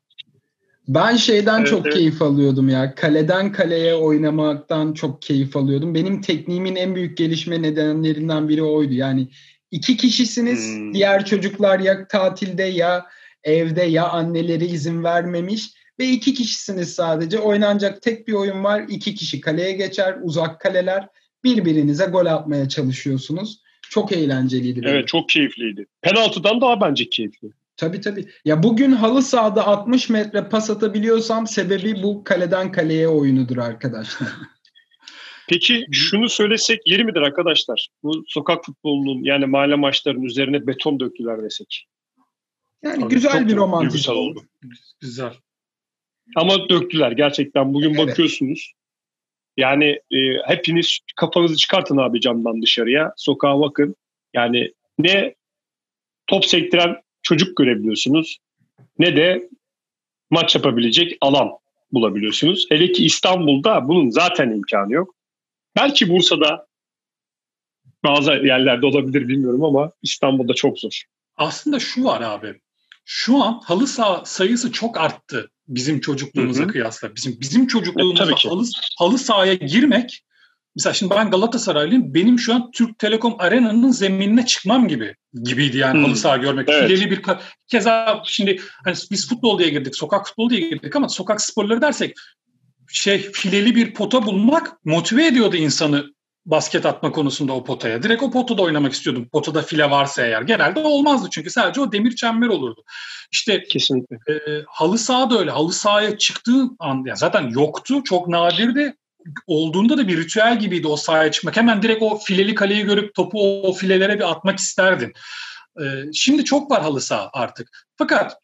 Ben şeyden evet, çok evet. keyif alıyordum ya. Kaleden kaleye oynamaktan çok keyif alıyordum. Benim tekniğimin en büyük gelişme nedenlerinden biri oydu. Yani iki kişisiniz. Hmm. Diğer çocuklar ya tatilde ya evde ya anneleri izin vermemiş ve iki kişisiniz sadece. Oynanacak tek bir oyun var. İki kişi kaleye geçer. Uzak kaleler birbirinize gol atmaya çalışıyorsunuz. Çok eğlenceliydi. Evet benim. çok keyifliydi. Penaltıdan daha bence keyifli. Tabii tabii. Ya bugün halı sahada 60 metre pas atabiliyorsam sebebi bu kaleden kaleye oyunudur arkadaşlar. Peki şunu söylesek yeri midir arkadaşlar? Bu sokak futbolunun yani mahalle maçlarının üzerine beton döktüler desek. Yani Tabii güzel bir romantik oldu. Güzel. Ama döktüler gerçekten. Bugün evet. bakıyorsunuz yani e, hepiniz kafanızı çıkartın abi camdan dışarıya. Sokağa bakın. Yani ne top sektiren çocuk görebiliyorsunuz ne de maç yapabilecek alan bulabiliyorsunuz. Hele ki İstanbul'da bunun zaten imkanı yok. Belki Bursa'da bazı yerlerde olabilir bilmiyorum ama İstanbul'da çok zor. Aslında şu var abi. Şu an halı saha sayısı çok arttı bizim çocukluğumuza Hı-hı. kıyasla. Bizim bizim çocukluğumuzda evet, halı, halı sahaya girmek Mesela şimdi ben Galatasaraylıyım. Benim şu an Türk Telekom Arena'nın zeminine çıkmam gibi gibiydi yani hmm. halı saha görmek. Evet. Fileli bir keza şimdi hani biz futbol diye girdik, sokak futbolu diye girdik ama sokak sporları dersek şey fileli bir pota bulmak motive ediyordu insanı basket atma konusunda o potaya. Direkt o potada oynamak istiyordum. Potada file varsa eğer. Genelde olmazdı çünkü sadece o demir çember olurdu. İşte kesinlikle. E, halı saha da öyle. Halı sahaya çıktığı an yani zaten yoktu. Çok nadirdi. Olduğunda da bir ritüel gibiydi o sahaya çıkmak. Hemen direkt o fileli kaleyi görüp topu o filelere bir atmak isterdin. E, şimdi çok var halı saha artık. Fakat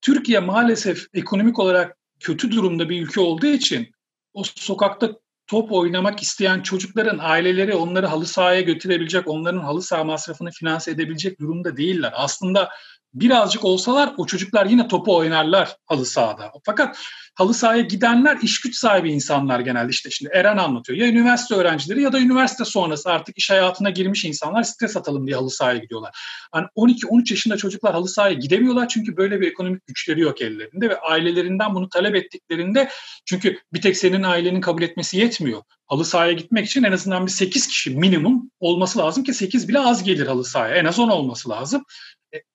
Türkiye maalesef ekonomik olarak kötü durumda bir ülke olduğu için o sokakta top oynamak isteyen çocukların aileleri onları halı sahaya götürebilecek, onların halı saha masrafını finanse edebilecek durumda değiller. Aslında birazcık olsalar o çocuklar yine topu oynarlar halı sahada. Fakat halı sahaya gidenler iş güç sahibi insanlar genelde işte şimdi Eren anlatıyor. Ya üniversite öğrencileri ya da üniversite sonrası artık iş hayatına girmiş insanlar stres atalım diye halı sahaya gidiyorlar. Hani 12-13 yaşında çocuklar halı sahaya gidemiyorlar çünkü böyle bir ekonomik güçleri yok ellerinde ve ailelerinden bunu talep ettiklerinde çünkü bir tek senin ailenin kabul etmesi yetmiyor. Halı sahaya gitmek için en azından bir 8 kişi minimum olması lazım ki 8 bile az gelir halı sahaya. En az 10 olması lazım.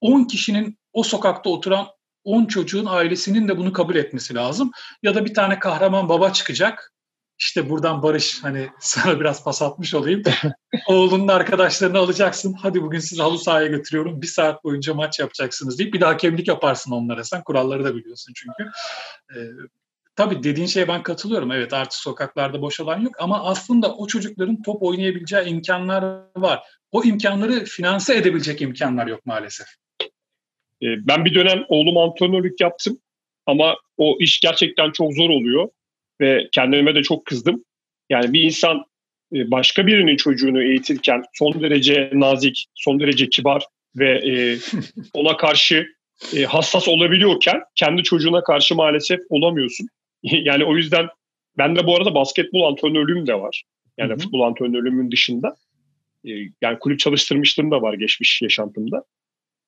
10 e, kişinin o sokakta oturan 10 çocuğun ailesinin de bunu kabul etmesi lazım. Ya da bir tane kahraman baba çıkacak. İşte buradan Barış hani sana biraz pas atmış olayım. Oğlunun arkadaşlarını alacaksın. Hadi bugün sizi halı sahaya götürüyorum. Bir saat boyunca maç yapacaksınız deyip bir daha hakemlik yaparsın onlara. Sen kuralları da biliyorsun çünkü. Ee, tabii dediğin şeye ben katılıyorum. Evet artık sokaklarda boş alan yok ama aslında o çocukların top oynayabileceği imkanlar var. O imkanları finanse edebilecek imkanlar yok maalesef. Ee, ben bir dönem oğlum antrenörlük yaptım ama o iş gerçekten çok zor oluyor ve kendime de çok kızdım. Yani bir insan e, başka birinin çocuğunu eğitirken son derece nazik, son derece kibar ve e, ona karşı e, hassas olabiliyorken kendi çocuğuna karşı maalesef olamıyorsun. yani o yüzden ben de bu arada basketbol antrenörlüğüm de var. Yani Hı-hı. futbol antrenörlüğümün dışında. Yani kulüp çalıştırmışlığım da var geçmiş yaşantımda.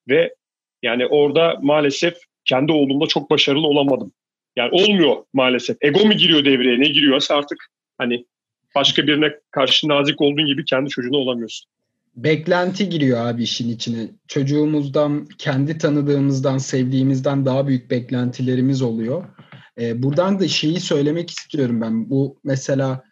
Ve yani orada maalesef kendi oğlumda çok başarılı olamadım. Yani olmuyor maalesef. Ego mu giriyor devreye ne giriyorsa artık hani başka birine karşı nazik olduğun gibi kendi çocuğuna olamıyorsun. beklenti giriyor abi işin içine. Çocuğumuzdan, kendi tanıdığımızdan, sevdiğimizden daha büyük beklentilerimiz oluyor. Ee, buradan da şeyi söylemek istiyorum ben. Bu mesela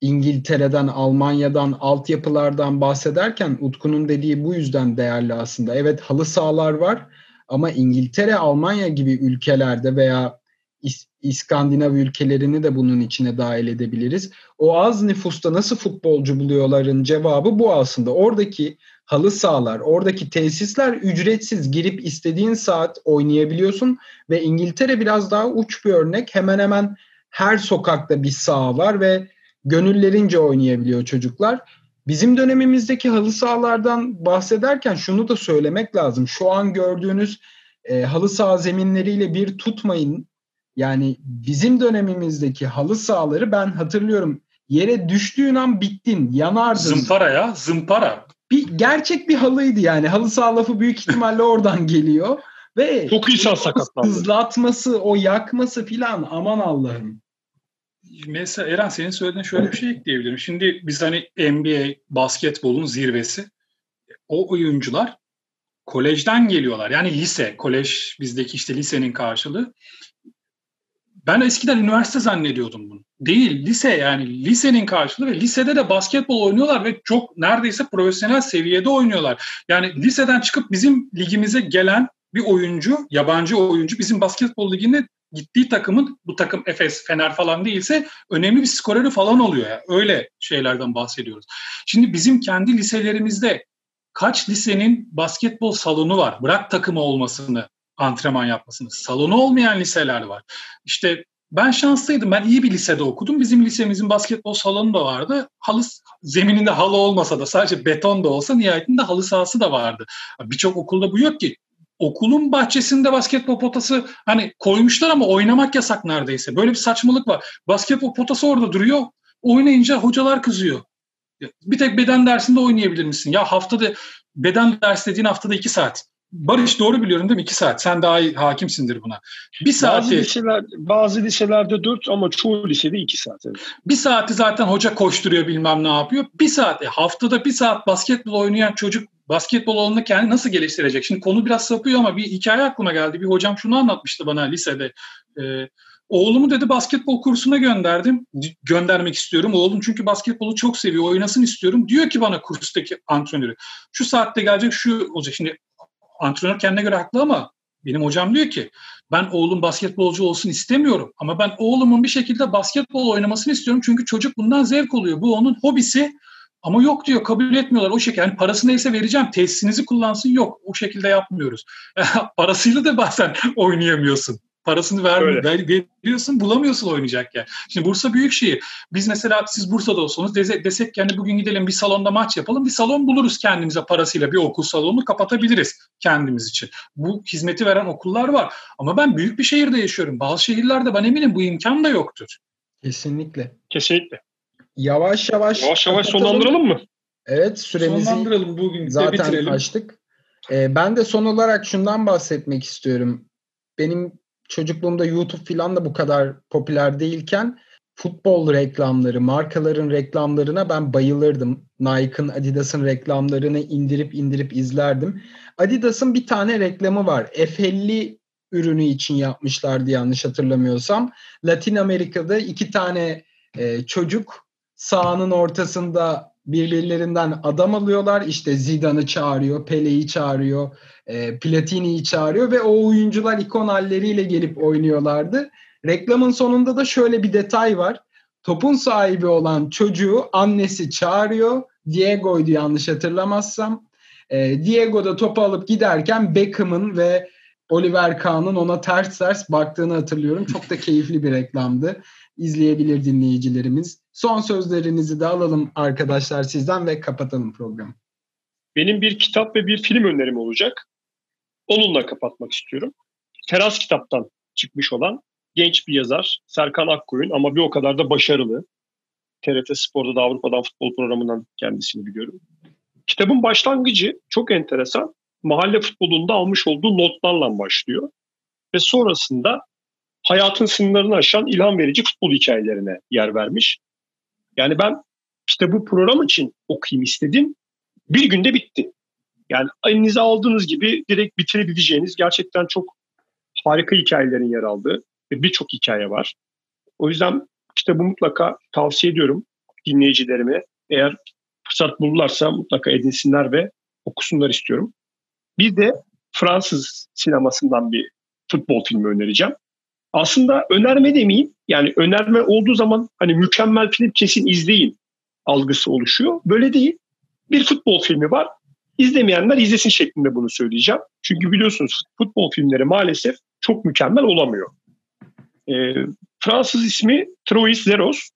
İngiltere'den, Almanya'dan, altyapılardan bahsederken Utku'nun dediği bu yüzden değerli aslında. Evet halı sahalar var ama İngiltere, Almanya gibi ülkelerde veya İskandinav ülkelerini de bunun içine dahil edebiliriz. O az nüfusta nasıl futbolcu buluyorların cevabı bu aslında. Oradaki halı sahalar, oradaki tesisler ücretsiz girip istediğin saat oynayabiliyorsun ve İngiltere biraz daha uç bir örnek. Hemen hemen her sokakta bir saha var ve gönüllerince oynayabiliyor çocuklar. Bizim dönemimizdeki halı sahalardan bahsederken şunu da söylemek lazım. Şu an gördüğünüz e, halı saha zeminleriyle bir tutmayın. Yani bizim dönemimizdeki halı sahaları ben hatırlıyorum. Yere düştüğün an bittin, yanardın. Zımpara ya, zımpara. Bir gerçek bir halıydı yani. Halı saha lafı büyük ihtimalle oradan geliyor ve çok insan sakatlandı. Hızlatması, o yakması filan aman Allah'ım mesela Eren senin söylediğin şöyle bir şey ekleyebilirim. Şimdi biz hani NBA basketbolun zirvesi. O oyuncular kolejden geliyorlar. Yani lise, kolej bizdeki işte lisenin karşılığı. Ben eskiden üniversite zannediyordum bunu. Değil, lise yani lisenin karşılığı ve lisede de basketbol oynuyorlar ve çok neredeyse profesyonel seviyede oynuyorlar. Yani liseden çıkıp bizim ligimize gelen bir oyuncu, yabancı oyuncu bizim basketbol liginde gittiği takımın bu takım Efes, Fener falan değilse önemli bir skoreri falan oluyor. Yani. Öyle şeylerden bahsediyoruz. Şimdi bizim kendi liselerimizde kaç lisenin basketbol salonu var? Bırak takımı olmasını, antrenman yapmasını. Salonu olmayan liseler var. İşte ben şanslıydım. Ben iyi bir lisede okudum. Bizim lisemizin basketbol salonu da vardı. Halı zemininde halı olmasa da sadece beton da olsa nihayetinde halı sahası da vardı. Birçok okulda bu yok ki okulun bahçesinde basketbol potası hani koymuşlar ama oynamak yasak neredeyse. Böyle bir saçmalık var. Basketbol potası orada duruyor. Oynayınca hocalar kızıyor. Bir tek beden dersinde oynayabilir misin? Ya haftada beden ders dediğin haftada iki saat. Barış doğru biliyorum değil mi? İki saat. Sen daha iyi hakimsindir buna. Bir saati, bazı, liseler, bazı liselerde dört ama çoğu lisede iki saat. Evet. Bir saati zaten hoca koşturuyor bilmem ne yapıyor. Bir saat, e, haftada bir saat basketbol oynayan çocuk basketbol alanında kendini nasıl geliştirecek? Şimdi konu biraz sapıyor ama bir hikaye aklıma geldi. Bir hocam şunu anlatmıştı bana lisede. Ee, oğlumu dedi basketbol kursuna gönderdim. Göndermek istiyorum. Oğlum çünkü basketbolu çok seviyor. Oynasın istiyorum. Diyor ki bana kurstaki antrenörü. Şu saatte gelecek şu olacak. Şimdi antrenör kendine göre haklı ama benim hocam diyor ki ben oğlum basketbolcu olsun istemiyorum ama ben oğlumun bir şekilde basketbol oynamasını istiyorum çünkü çocuk bundan zevk oluyor. Bu onun hobisi ama yok diyor kabul etmiyorlar o şekilde. Yani parası neyse vereceğim tesisinizi kullansın yok o şekilde yapmıyoruz. Parasıyla da bazen oynayamıyorsun. Parasını ver, ver, veriyorsun bulamıyorsun oynayacak yer. Şimdi Bursa büyük şehir. Biz mesela siz Bursa'da olsanız desek, desek yani bugün gidelim bir salonda maç yapalım. Bir salon buluruz kendimize parasıyla bir okul salonunu kapatabiliriz kendimiz için. Bu hizmeti veren okullar var. Ama ben büyük bir şehirde yaşıyorum. Bazı şehirlerde ben eminim bu imkan da yoktur. Kesinlikle. Kesinlikle. Yavaş yavaş Yavaş yavaş sonlandıralım mı? Evet süremizi sonlandıralım bugün zaten bitirelim. açtık. Ee, ben de son olarak şundan bahsetmek istiyorum. Benim çocukluğumda YouTube falan da bu kadar popüler değilken futbol reklamları, markaların reklamlarına ben bayılırdım. Nike'ın, Adidas'ın reklamlarını indirip indirip izlerdim. Adidas'ın bir tane reklamı var. F50 ürünü için yapmışlardı yanlış hatırlamıyorsam. Latin Amerika'da iki tane e, çocuk sahanın ortasında birbirlerinden adam alıyorlar. İşte Zidane'ı çağırıyor, Pele'yi çağırıyor, e, Platini'yi çağırıyor ve o oyuncular ikon halleriyle gelip oynuyorlardı. Reklamın sonunda da şöyle bir detay var. Topun sahibi olan çocuğu annesi çağırıyor. Diego'ydu yanlış hatırlamazsam. E, Diego da topu alıp giderken Beckham'ın ve Oliver Kahn'ın ona ters ters baktığını hatırlıyorum. Çok da keyifli bir reklamdı. İzleyebilir dinleyicilerimiz. Son sözlerinizi de alalım arkadaşlar sizden ve kapatalım programı. Benim bir kitap ve bir film önerim olacak. Onunla kapatmak istiyorum. Teras kitaptan çıkmış olan genç bir yazar Serkan Akkoyun ama bir o kadar da başarılı. TRT Spor'da da Avrupa'dan futbol programından kendisini biliyorum. Kitabın başlangıcı çok enteresan. Mahalle futbolunda almış olduğu notlarla başlıyor. Ve sonrasında hayatın sınırlarını aşan ilham verici futbol hikayelerine yer vermiş. Yani ben bu program için okuyayım istedim. bir günde bitti. Yani elinize aldığınız gibi direkt bitirebileceğiniz gerçekten çok harika hikayelerin yer aldığı ve birçok hikaye var. O yüzden bu mutlaka tavsiye ediyorum dinleyicilerime. Eğer fırsat bulurlarsa mutlaka edinsinler ve okusunlar istiyorum. Bir de Fransız sinemasından bir futbol filmi önereceğim. Aslında önerme demeyeyim. Yani önerme olduğu zaman hani mükemmel film kesin izleyin algısı oluşuyor. Böyle değil. Bir futbol filmi var. İzlemeyenler izlesin şeklinde bunu söyleyeceğim. Çünkü biliyorsunuz futbol filmleri maalesef çok mükemmel olamıyor. E, Fransız ismi Trois Leros.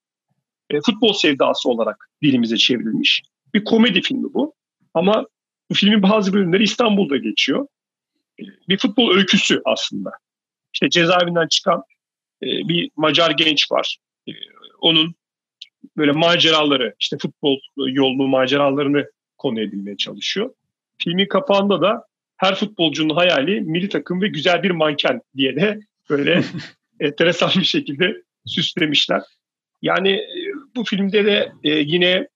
E, futbol sevdası olarak dilimize çevrilmiş. Bir komedi filmi bu. Ama bu filmin bazı bölümleri İstanbul'da geçiyor. E, bir futbol öyküsü aslında. İşte cezaevinden çıkan e, bir Macar genç var. E, onun böyle maceraları, işte futbol yolunu maceralarını konu edilmeye çalışıyor. Filmin kapağında da her futbolcunun hayali milli takım ve güzel bir manken diye de böyle enteresan bir şekilde süslemişler. Yani e, bu filmde de e, yine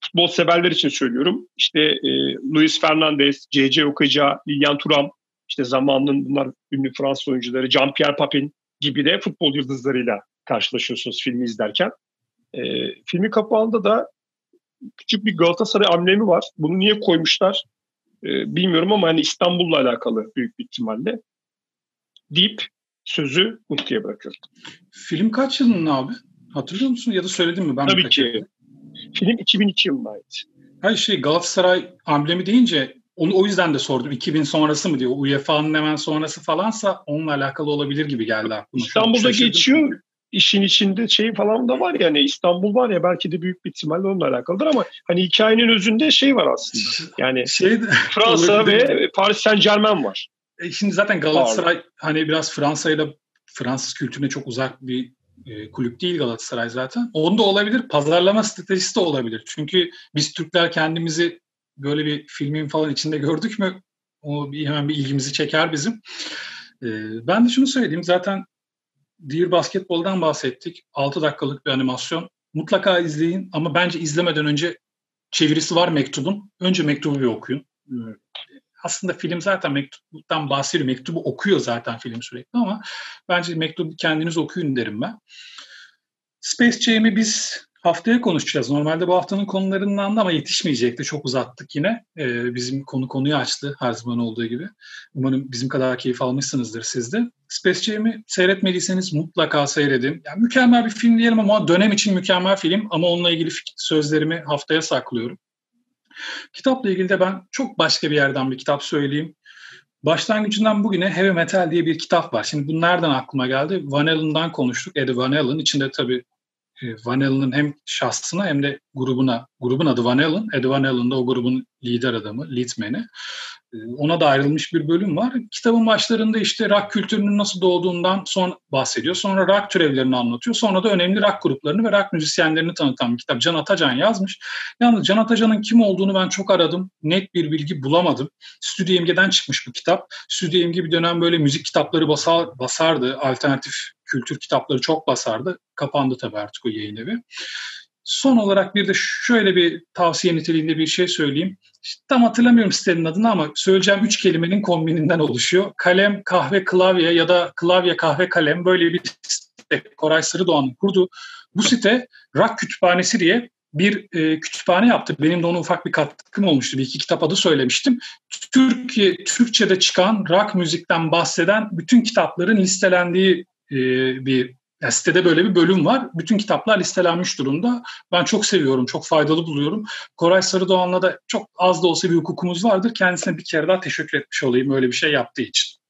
futbol severler için söylüyorum. İşte e, Luis Fernandez, C.C. Okaca, Lilian Thuram, işte zamanının bunlar ünlü Fransız oyuncuları, Jean-Pierre Papin gibi de futbol yıldızlarıyla karşılaşıyorsunuz filmi izlerken. E, filmin kapağında da küçük bir Galatasaray amblemi var. Bunu niye koymuşlar e, bilmiyorum ama hani İstanbul'la alakalı büyük bir ihtimalle. Deyip sözü Utku'ya bırakıyorum. Film kaç yılının abi? Hatırlıyor musun? Ya da söyledin mi? Ben Tabii ki. Film 2002 yılına ait. Hayır şey Galatasaray amblemi deyince onu o yüzden de sordum. 2000 sonrası mı diyor. UEFA'nın hemen sonrası falansa onunla alakalı olabilir gibi geldi aklıma. İstanbul'da geçiyor işin içinde şey falan da var yani İstanbul var ya belki de büyük bir ihtimalle onunla alakalıdır ama hani hikayenin özünde şey var aslında. Yani şey Fransa ve Paris Saint Germain var. E şimdi zaten Galatasaray Pardon. hani biraz Fransa ile Fransız kültürüne çok uzak bir e, kulüp değil Galatasaray zaten. Onda olabilir. Pazarlama stratejisi de olabilir. Çünkü biz Türkler kendimizi böyle bir filmin falan içinde gördük mü o bir, hemen bir ilgimizi çeker bizim. E, ben de şunu söyleyeyim. Zaten Dear Basketball'dan bahsettik. 6 dakikalık bir animasyon. Mutlaka izleyin ama bence izlemeden önce çevirisi var mektubun. Önce mektubu bir okuyun. Aslında film zaten mektuptan bahsediyor. Mektubu okuyor zaten film sürekli ama bence mektubu kendiniz okuyun derim ben. Space Jam'i biz Haftaya konuşacağız. Normalde bu haftanın konularından da ama yetişmeyecekti. Çok uzattık yine. Ee, bizim konu konuyu açtı her zaman olduğu gibi. Umarım bizim kadar keyif almışsınızdır siz de. Space Jam'i seyretmediyseniz mutlaka seyredin. Yani mükemmel bir film diyelim ama dönem için mükemmel film ama onunla ilgili sözlerimi haftaya saklıyorum. Kitapla ilgili de ben çok başka bir yerden bir kitap söyleyeyim. Başlangıcından bugüne Heavy Metal diye bir kitap var. Şimdi bu nereden aklıma geldi? Van Halen'dan konuştuk. Eddie Van Halen. İçinde tabii Van Halen'ın hem şahsına hem de grubuna, grubun adı Van Halen, Eddie Van Halen da o grubun lider adamı, leadman'i. E, ona da ayrılmış bir bölüm var. Kitabın başlarında işte rock kültürünün nasıl doğduğundan son bahsediyor. Sonra rock türevlerini anlatıyor. Sonra da önemli rock gruplarını ve rock müzisyenlerini tanıtan bir kitap. Can Atacan yazmış. Yalnız Can Atacan'ın kim olduğunu ben çok aradım. Net bir bilgi bulamadım. Stüdyo İmge'den çıkmış bu kitap. Stüdyo İmge bir dönem böyle müzik kitapları basar, basardı. Alternatif kültür kitapları çok basardı. Kapandı tabii artık o yayın evi. Son olarak bir de şöyle bir tavsiye niteliğinde bir şey söyleyeyim. Tam hatırlamıyorum sitenin adını ama söyleyeceğim üç kelimenin kombininden oluşuyor. Kalem, kahve, klavye ya da klavye, kahve, kalem böyle bir site Koray Sırıdoğan'ın kurdu. Bu site Rock Kütüphanesi diye bir e, kütüphane yaptı. Benim de ona ufak bir katkım olmuştu. Bir iki kitap adı söylemiştim. Türkiye, Türkçe'de çıkan rock müzikten bahseden bütün kitapların listelendiği e, bir yani sitede böyle bir bölüm var. Bütün kitaplar listelenmiş durumda. Ben çok seviyorum, çok faydalı buluyorum. Koray Sarıdoğan'la da çok az da olsa bir hukukumuz vardır. Kendisine bir kere daha teşekkür etmiş olayım öyle bir şey yaptığı için.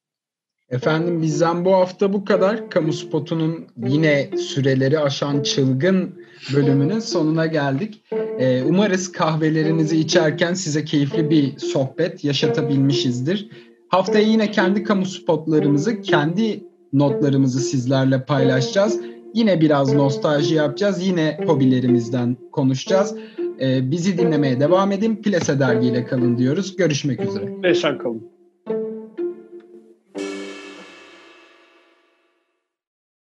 Efendim bizden bu hafta bu kadar. Kamu spotunun yine süreleri aşan çılgın bölümünün sonuna geldik. Ee, umarız kahvelerinizi içerken size keyifli bir sohbet yaşatabilmişizdir. Haftaya yine kendi kamu spotlarımızı, kendi notlarımızı sizlerle paylaşacağız. Yine biraz nostalji yapacağız. Yine hobilerimizden konuşacağız. Ee, bizi dinlemeye devam edin. Plase dergiyle kalın diyoruz. Görüşmek üzere. Esen kalın.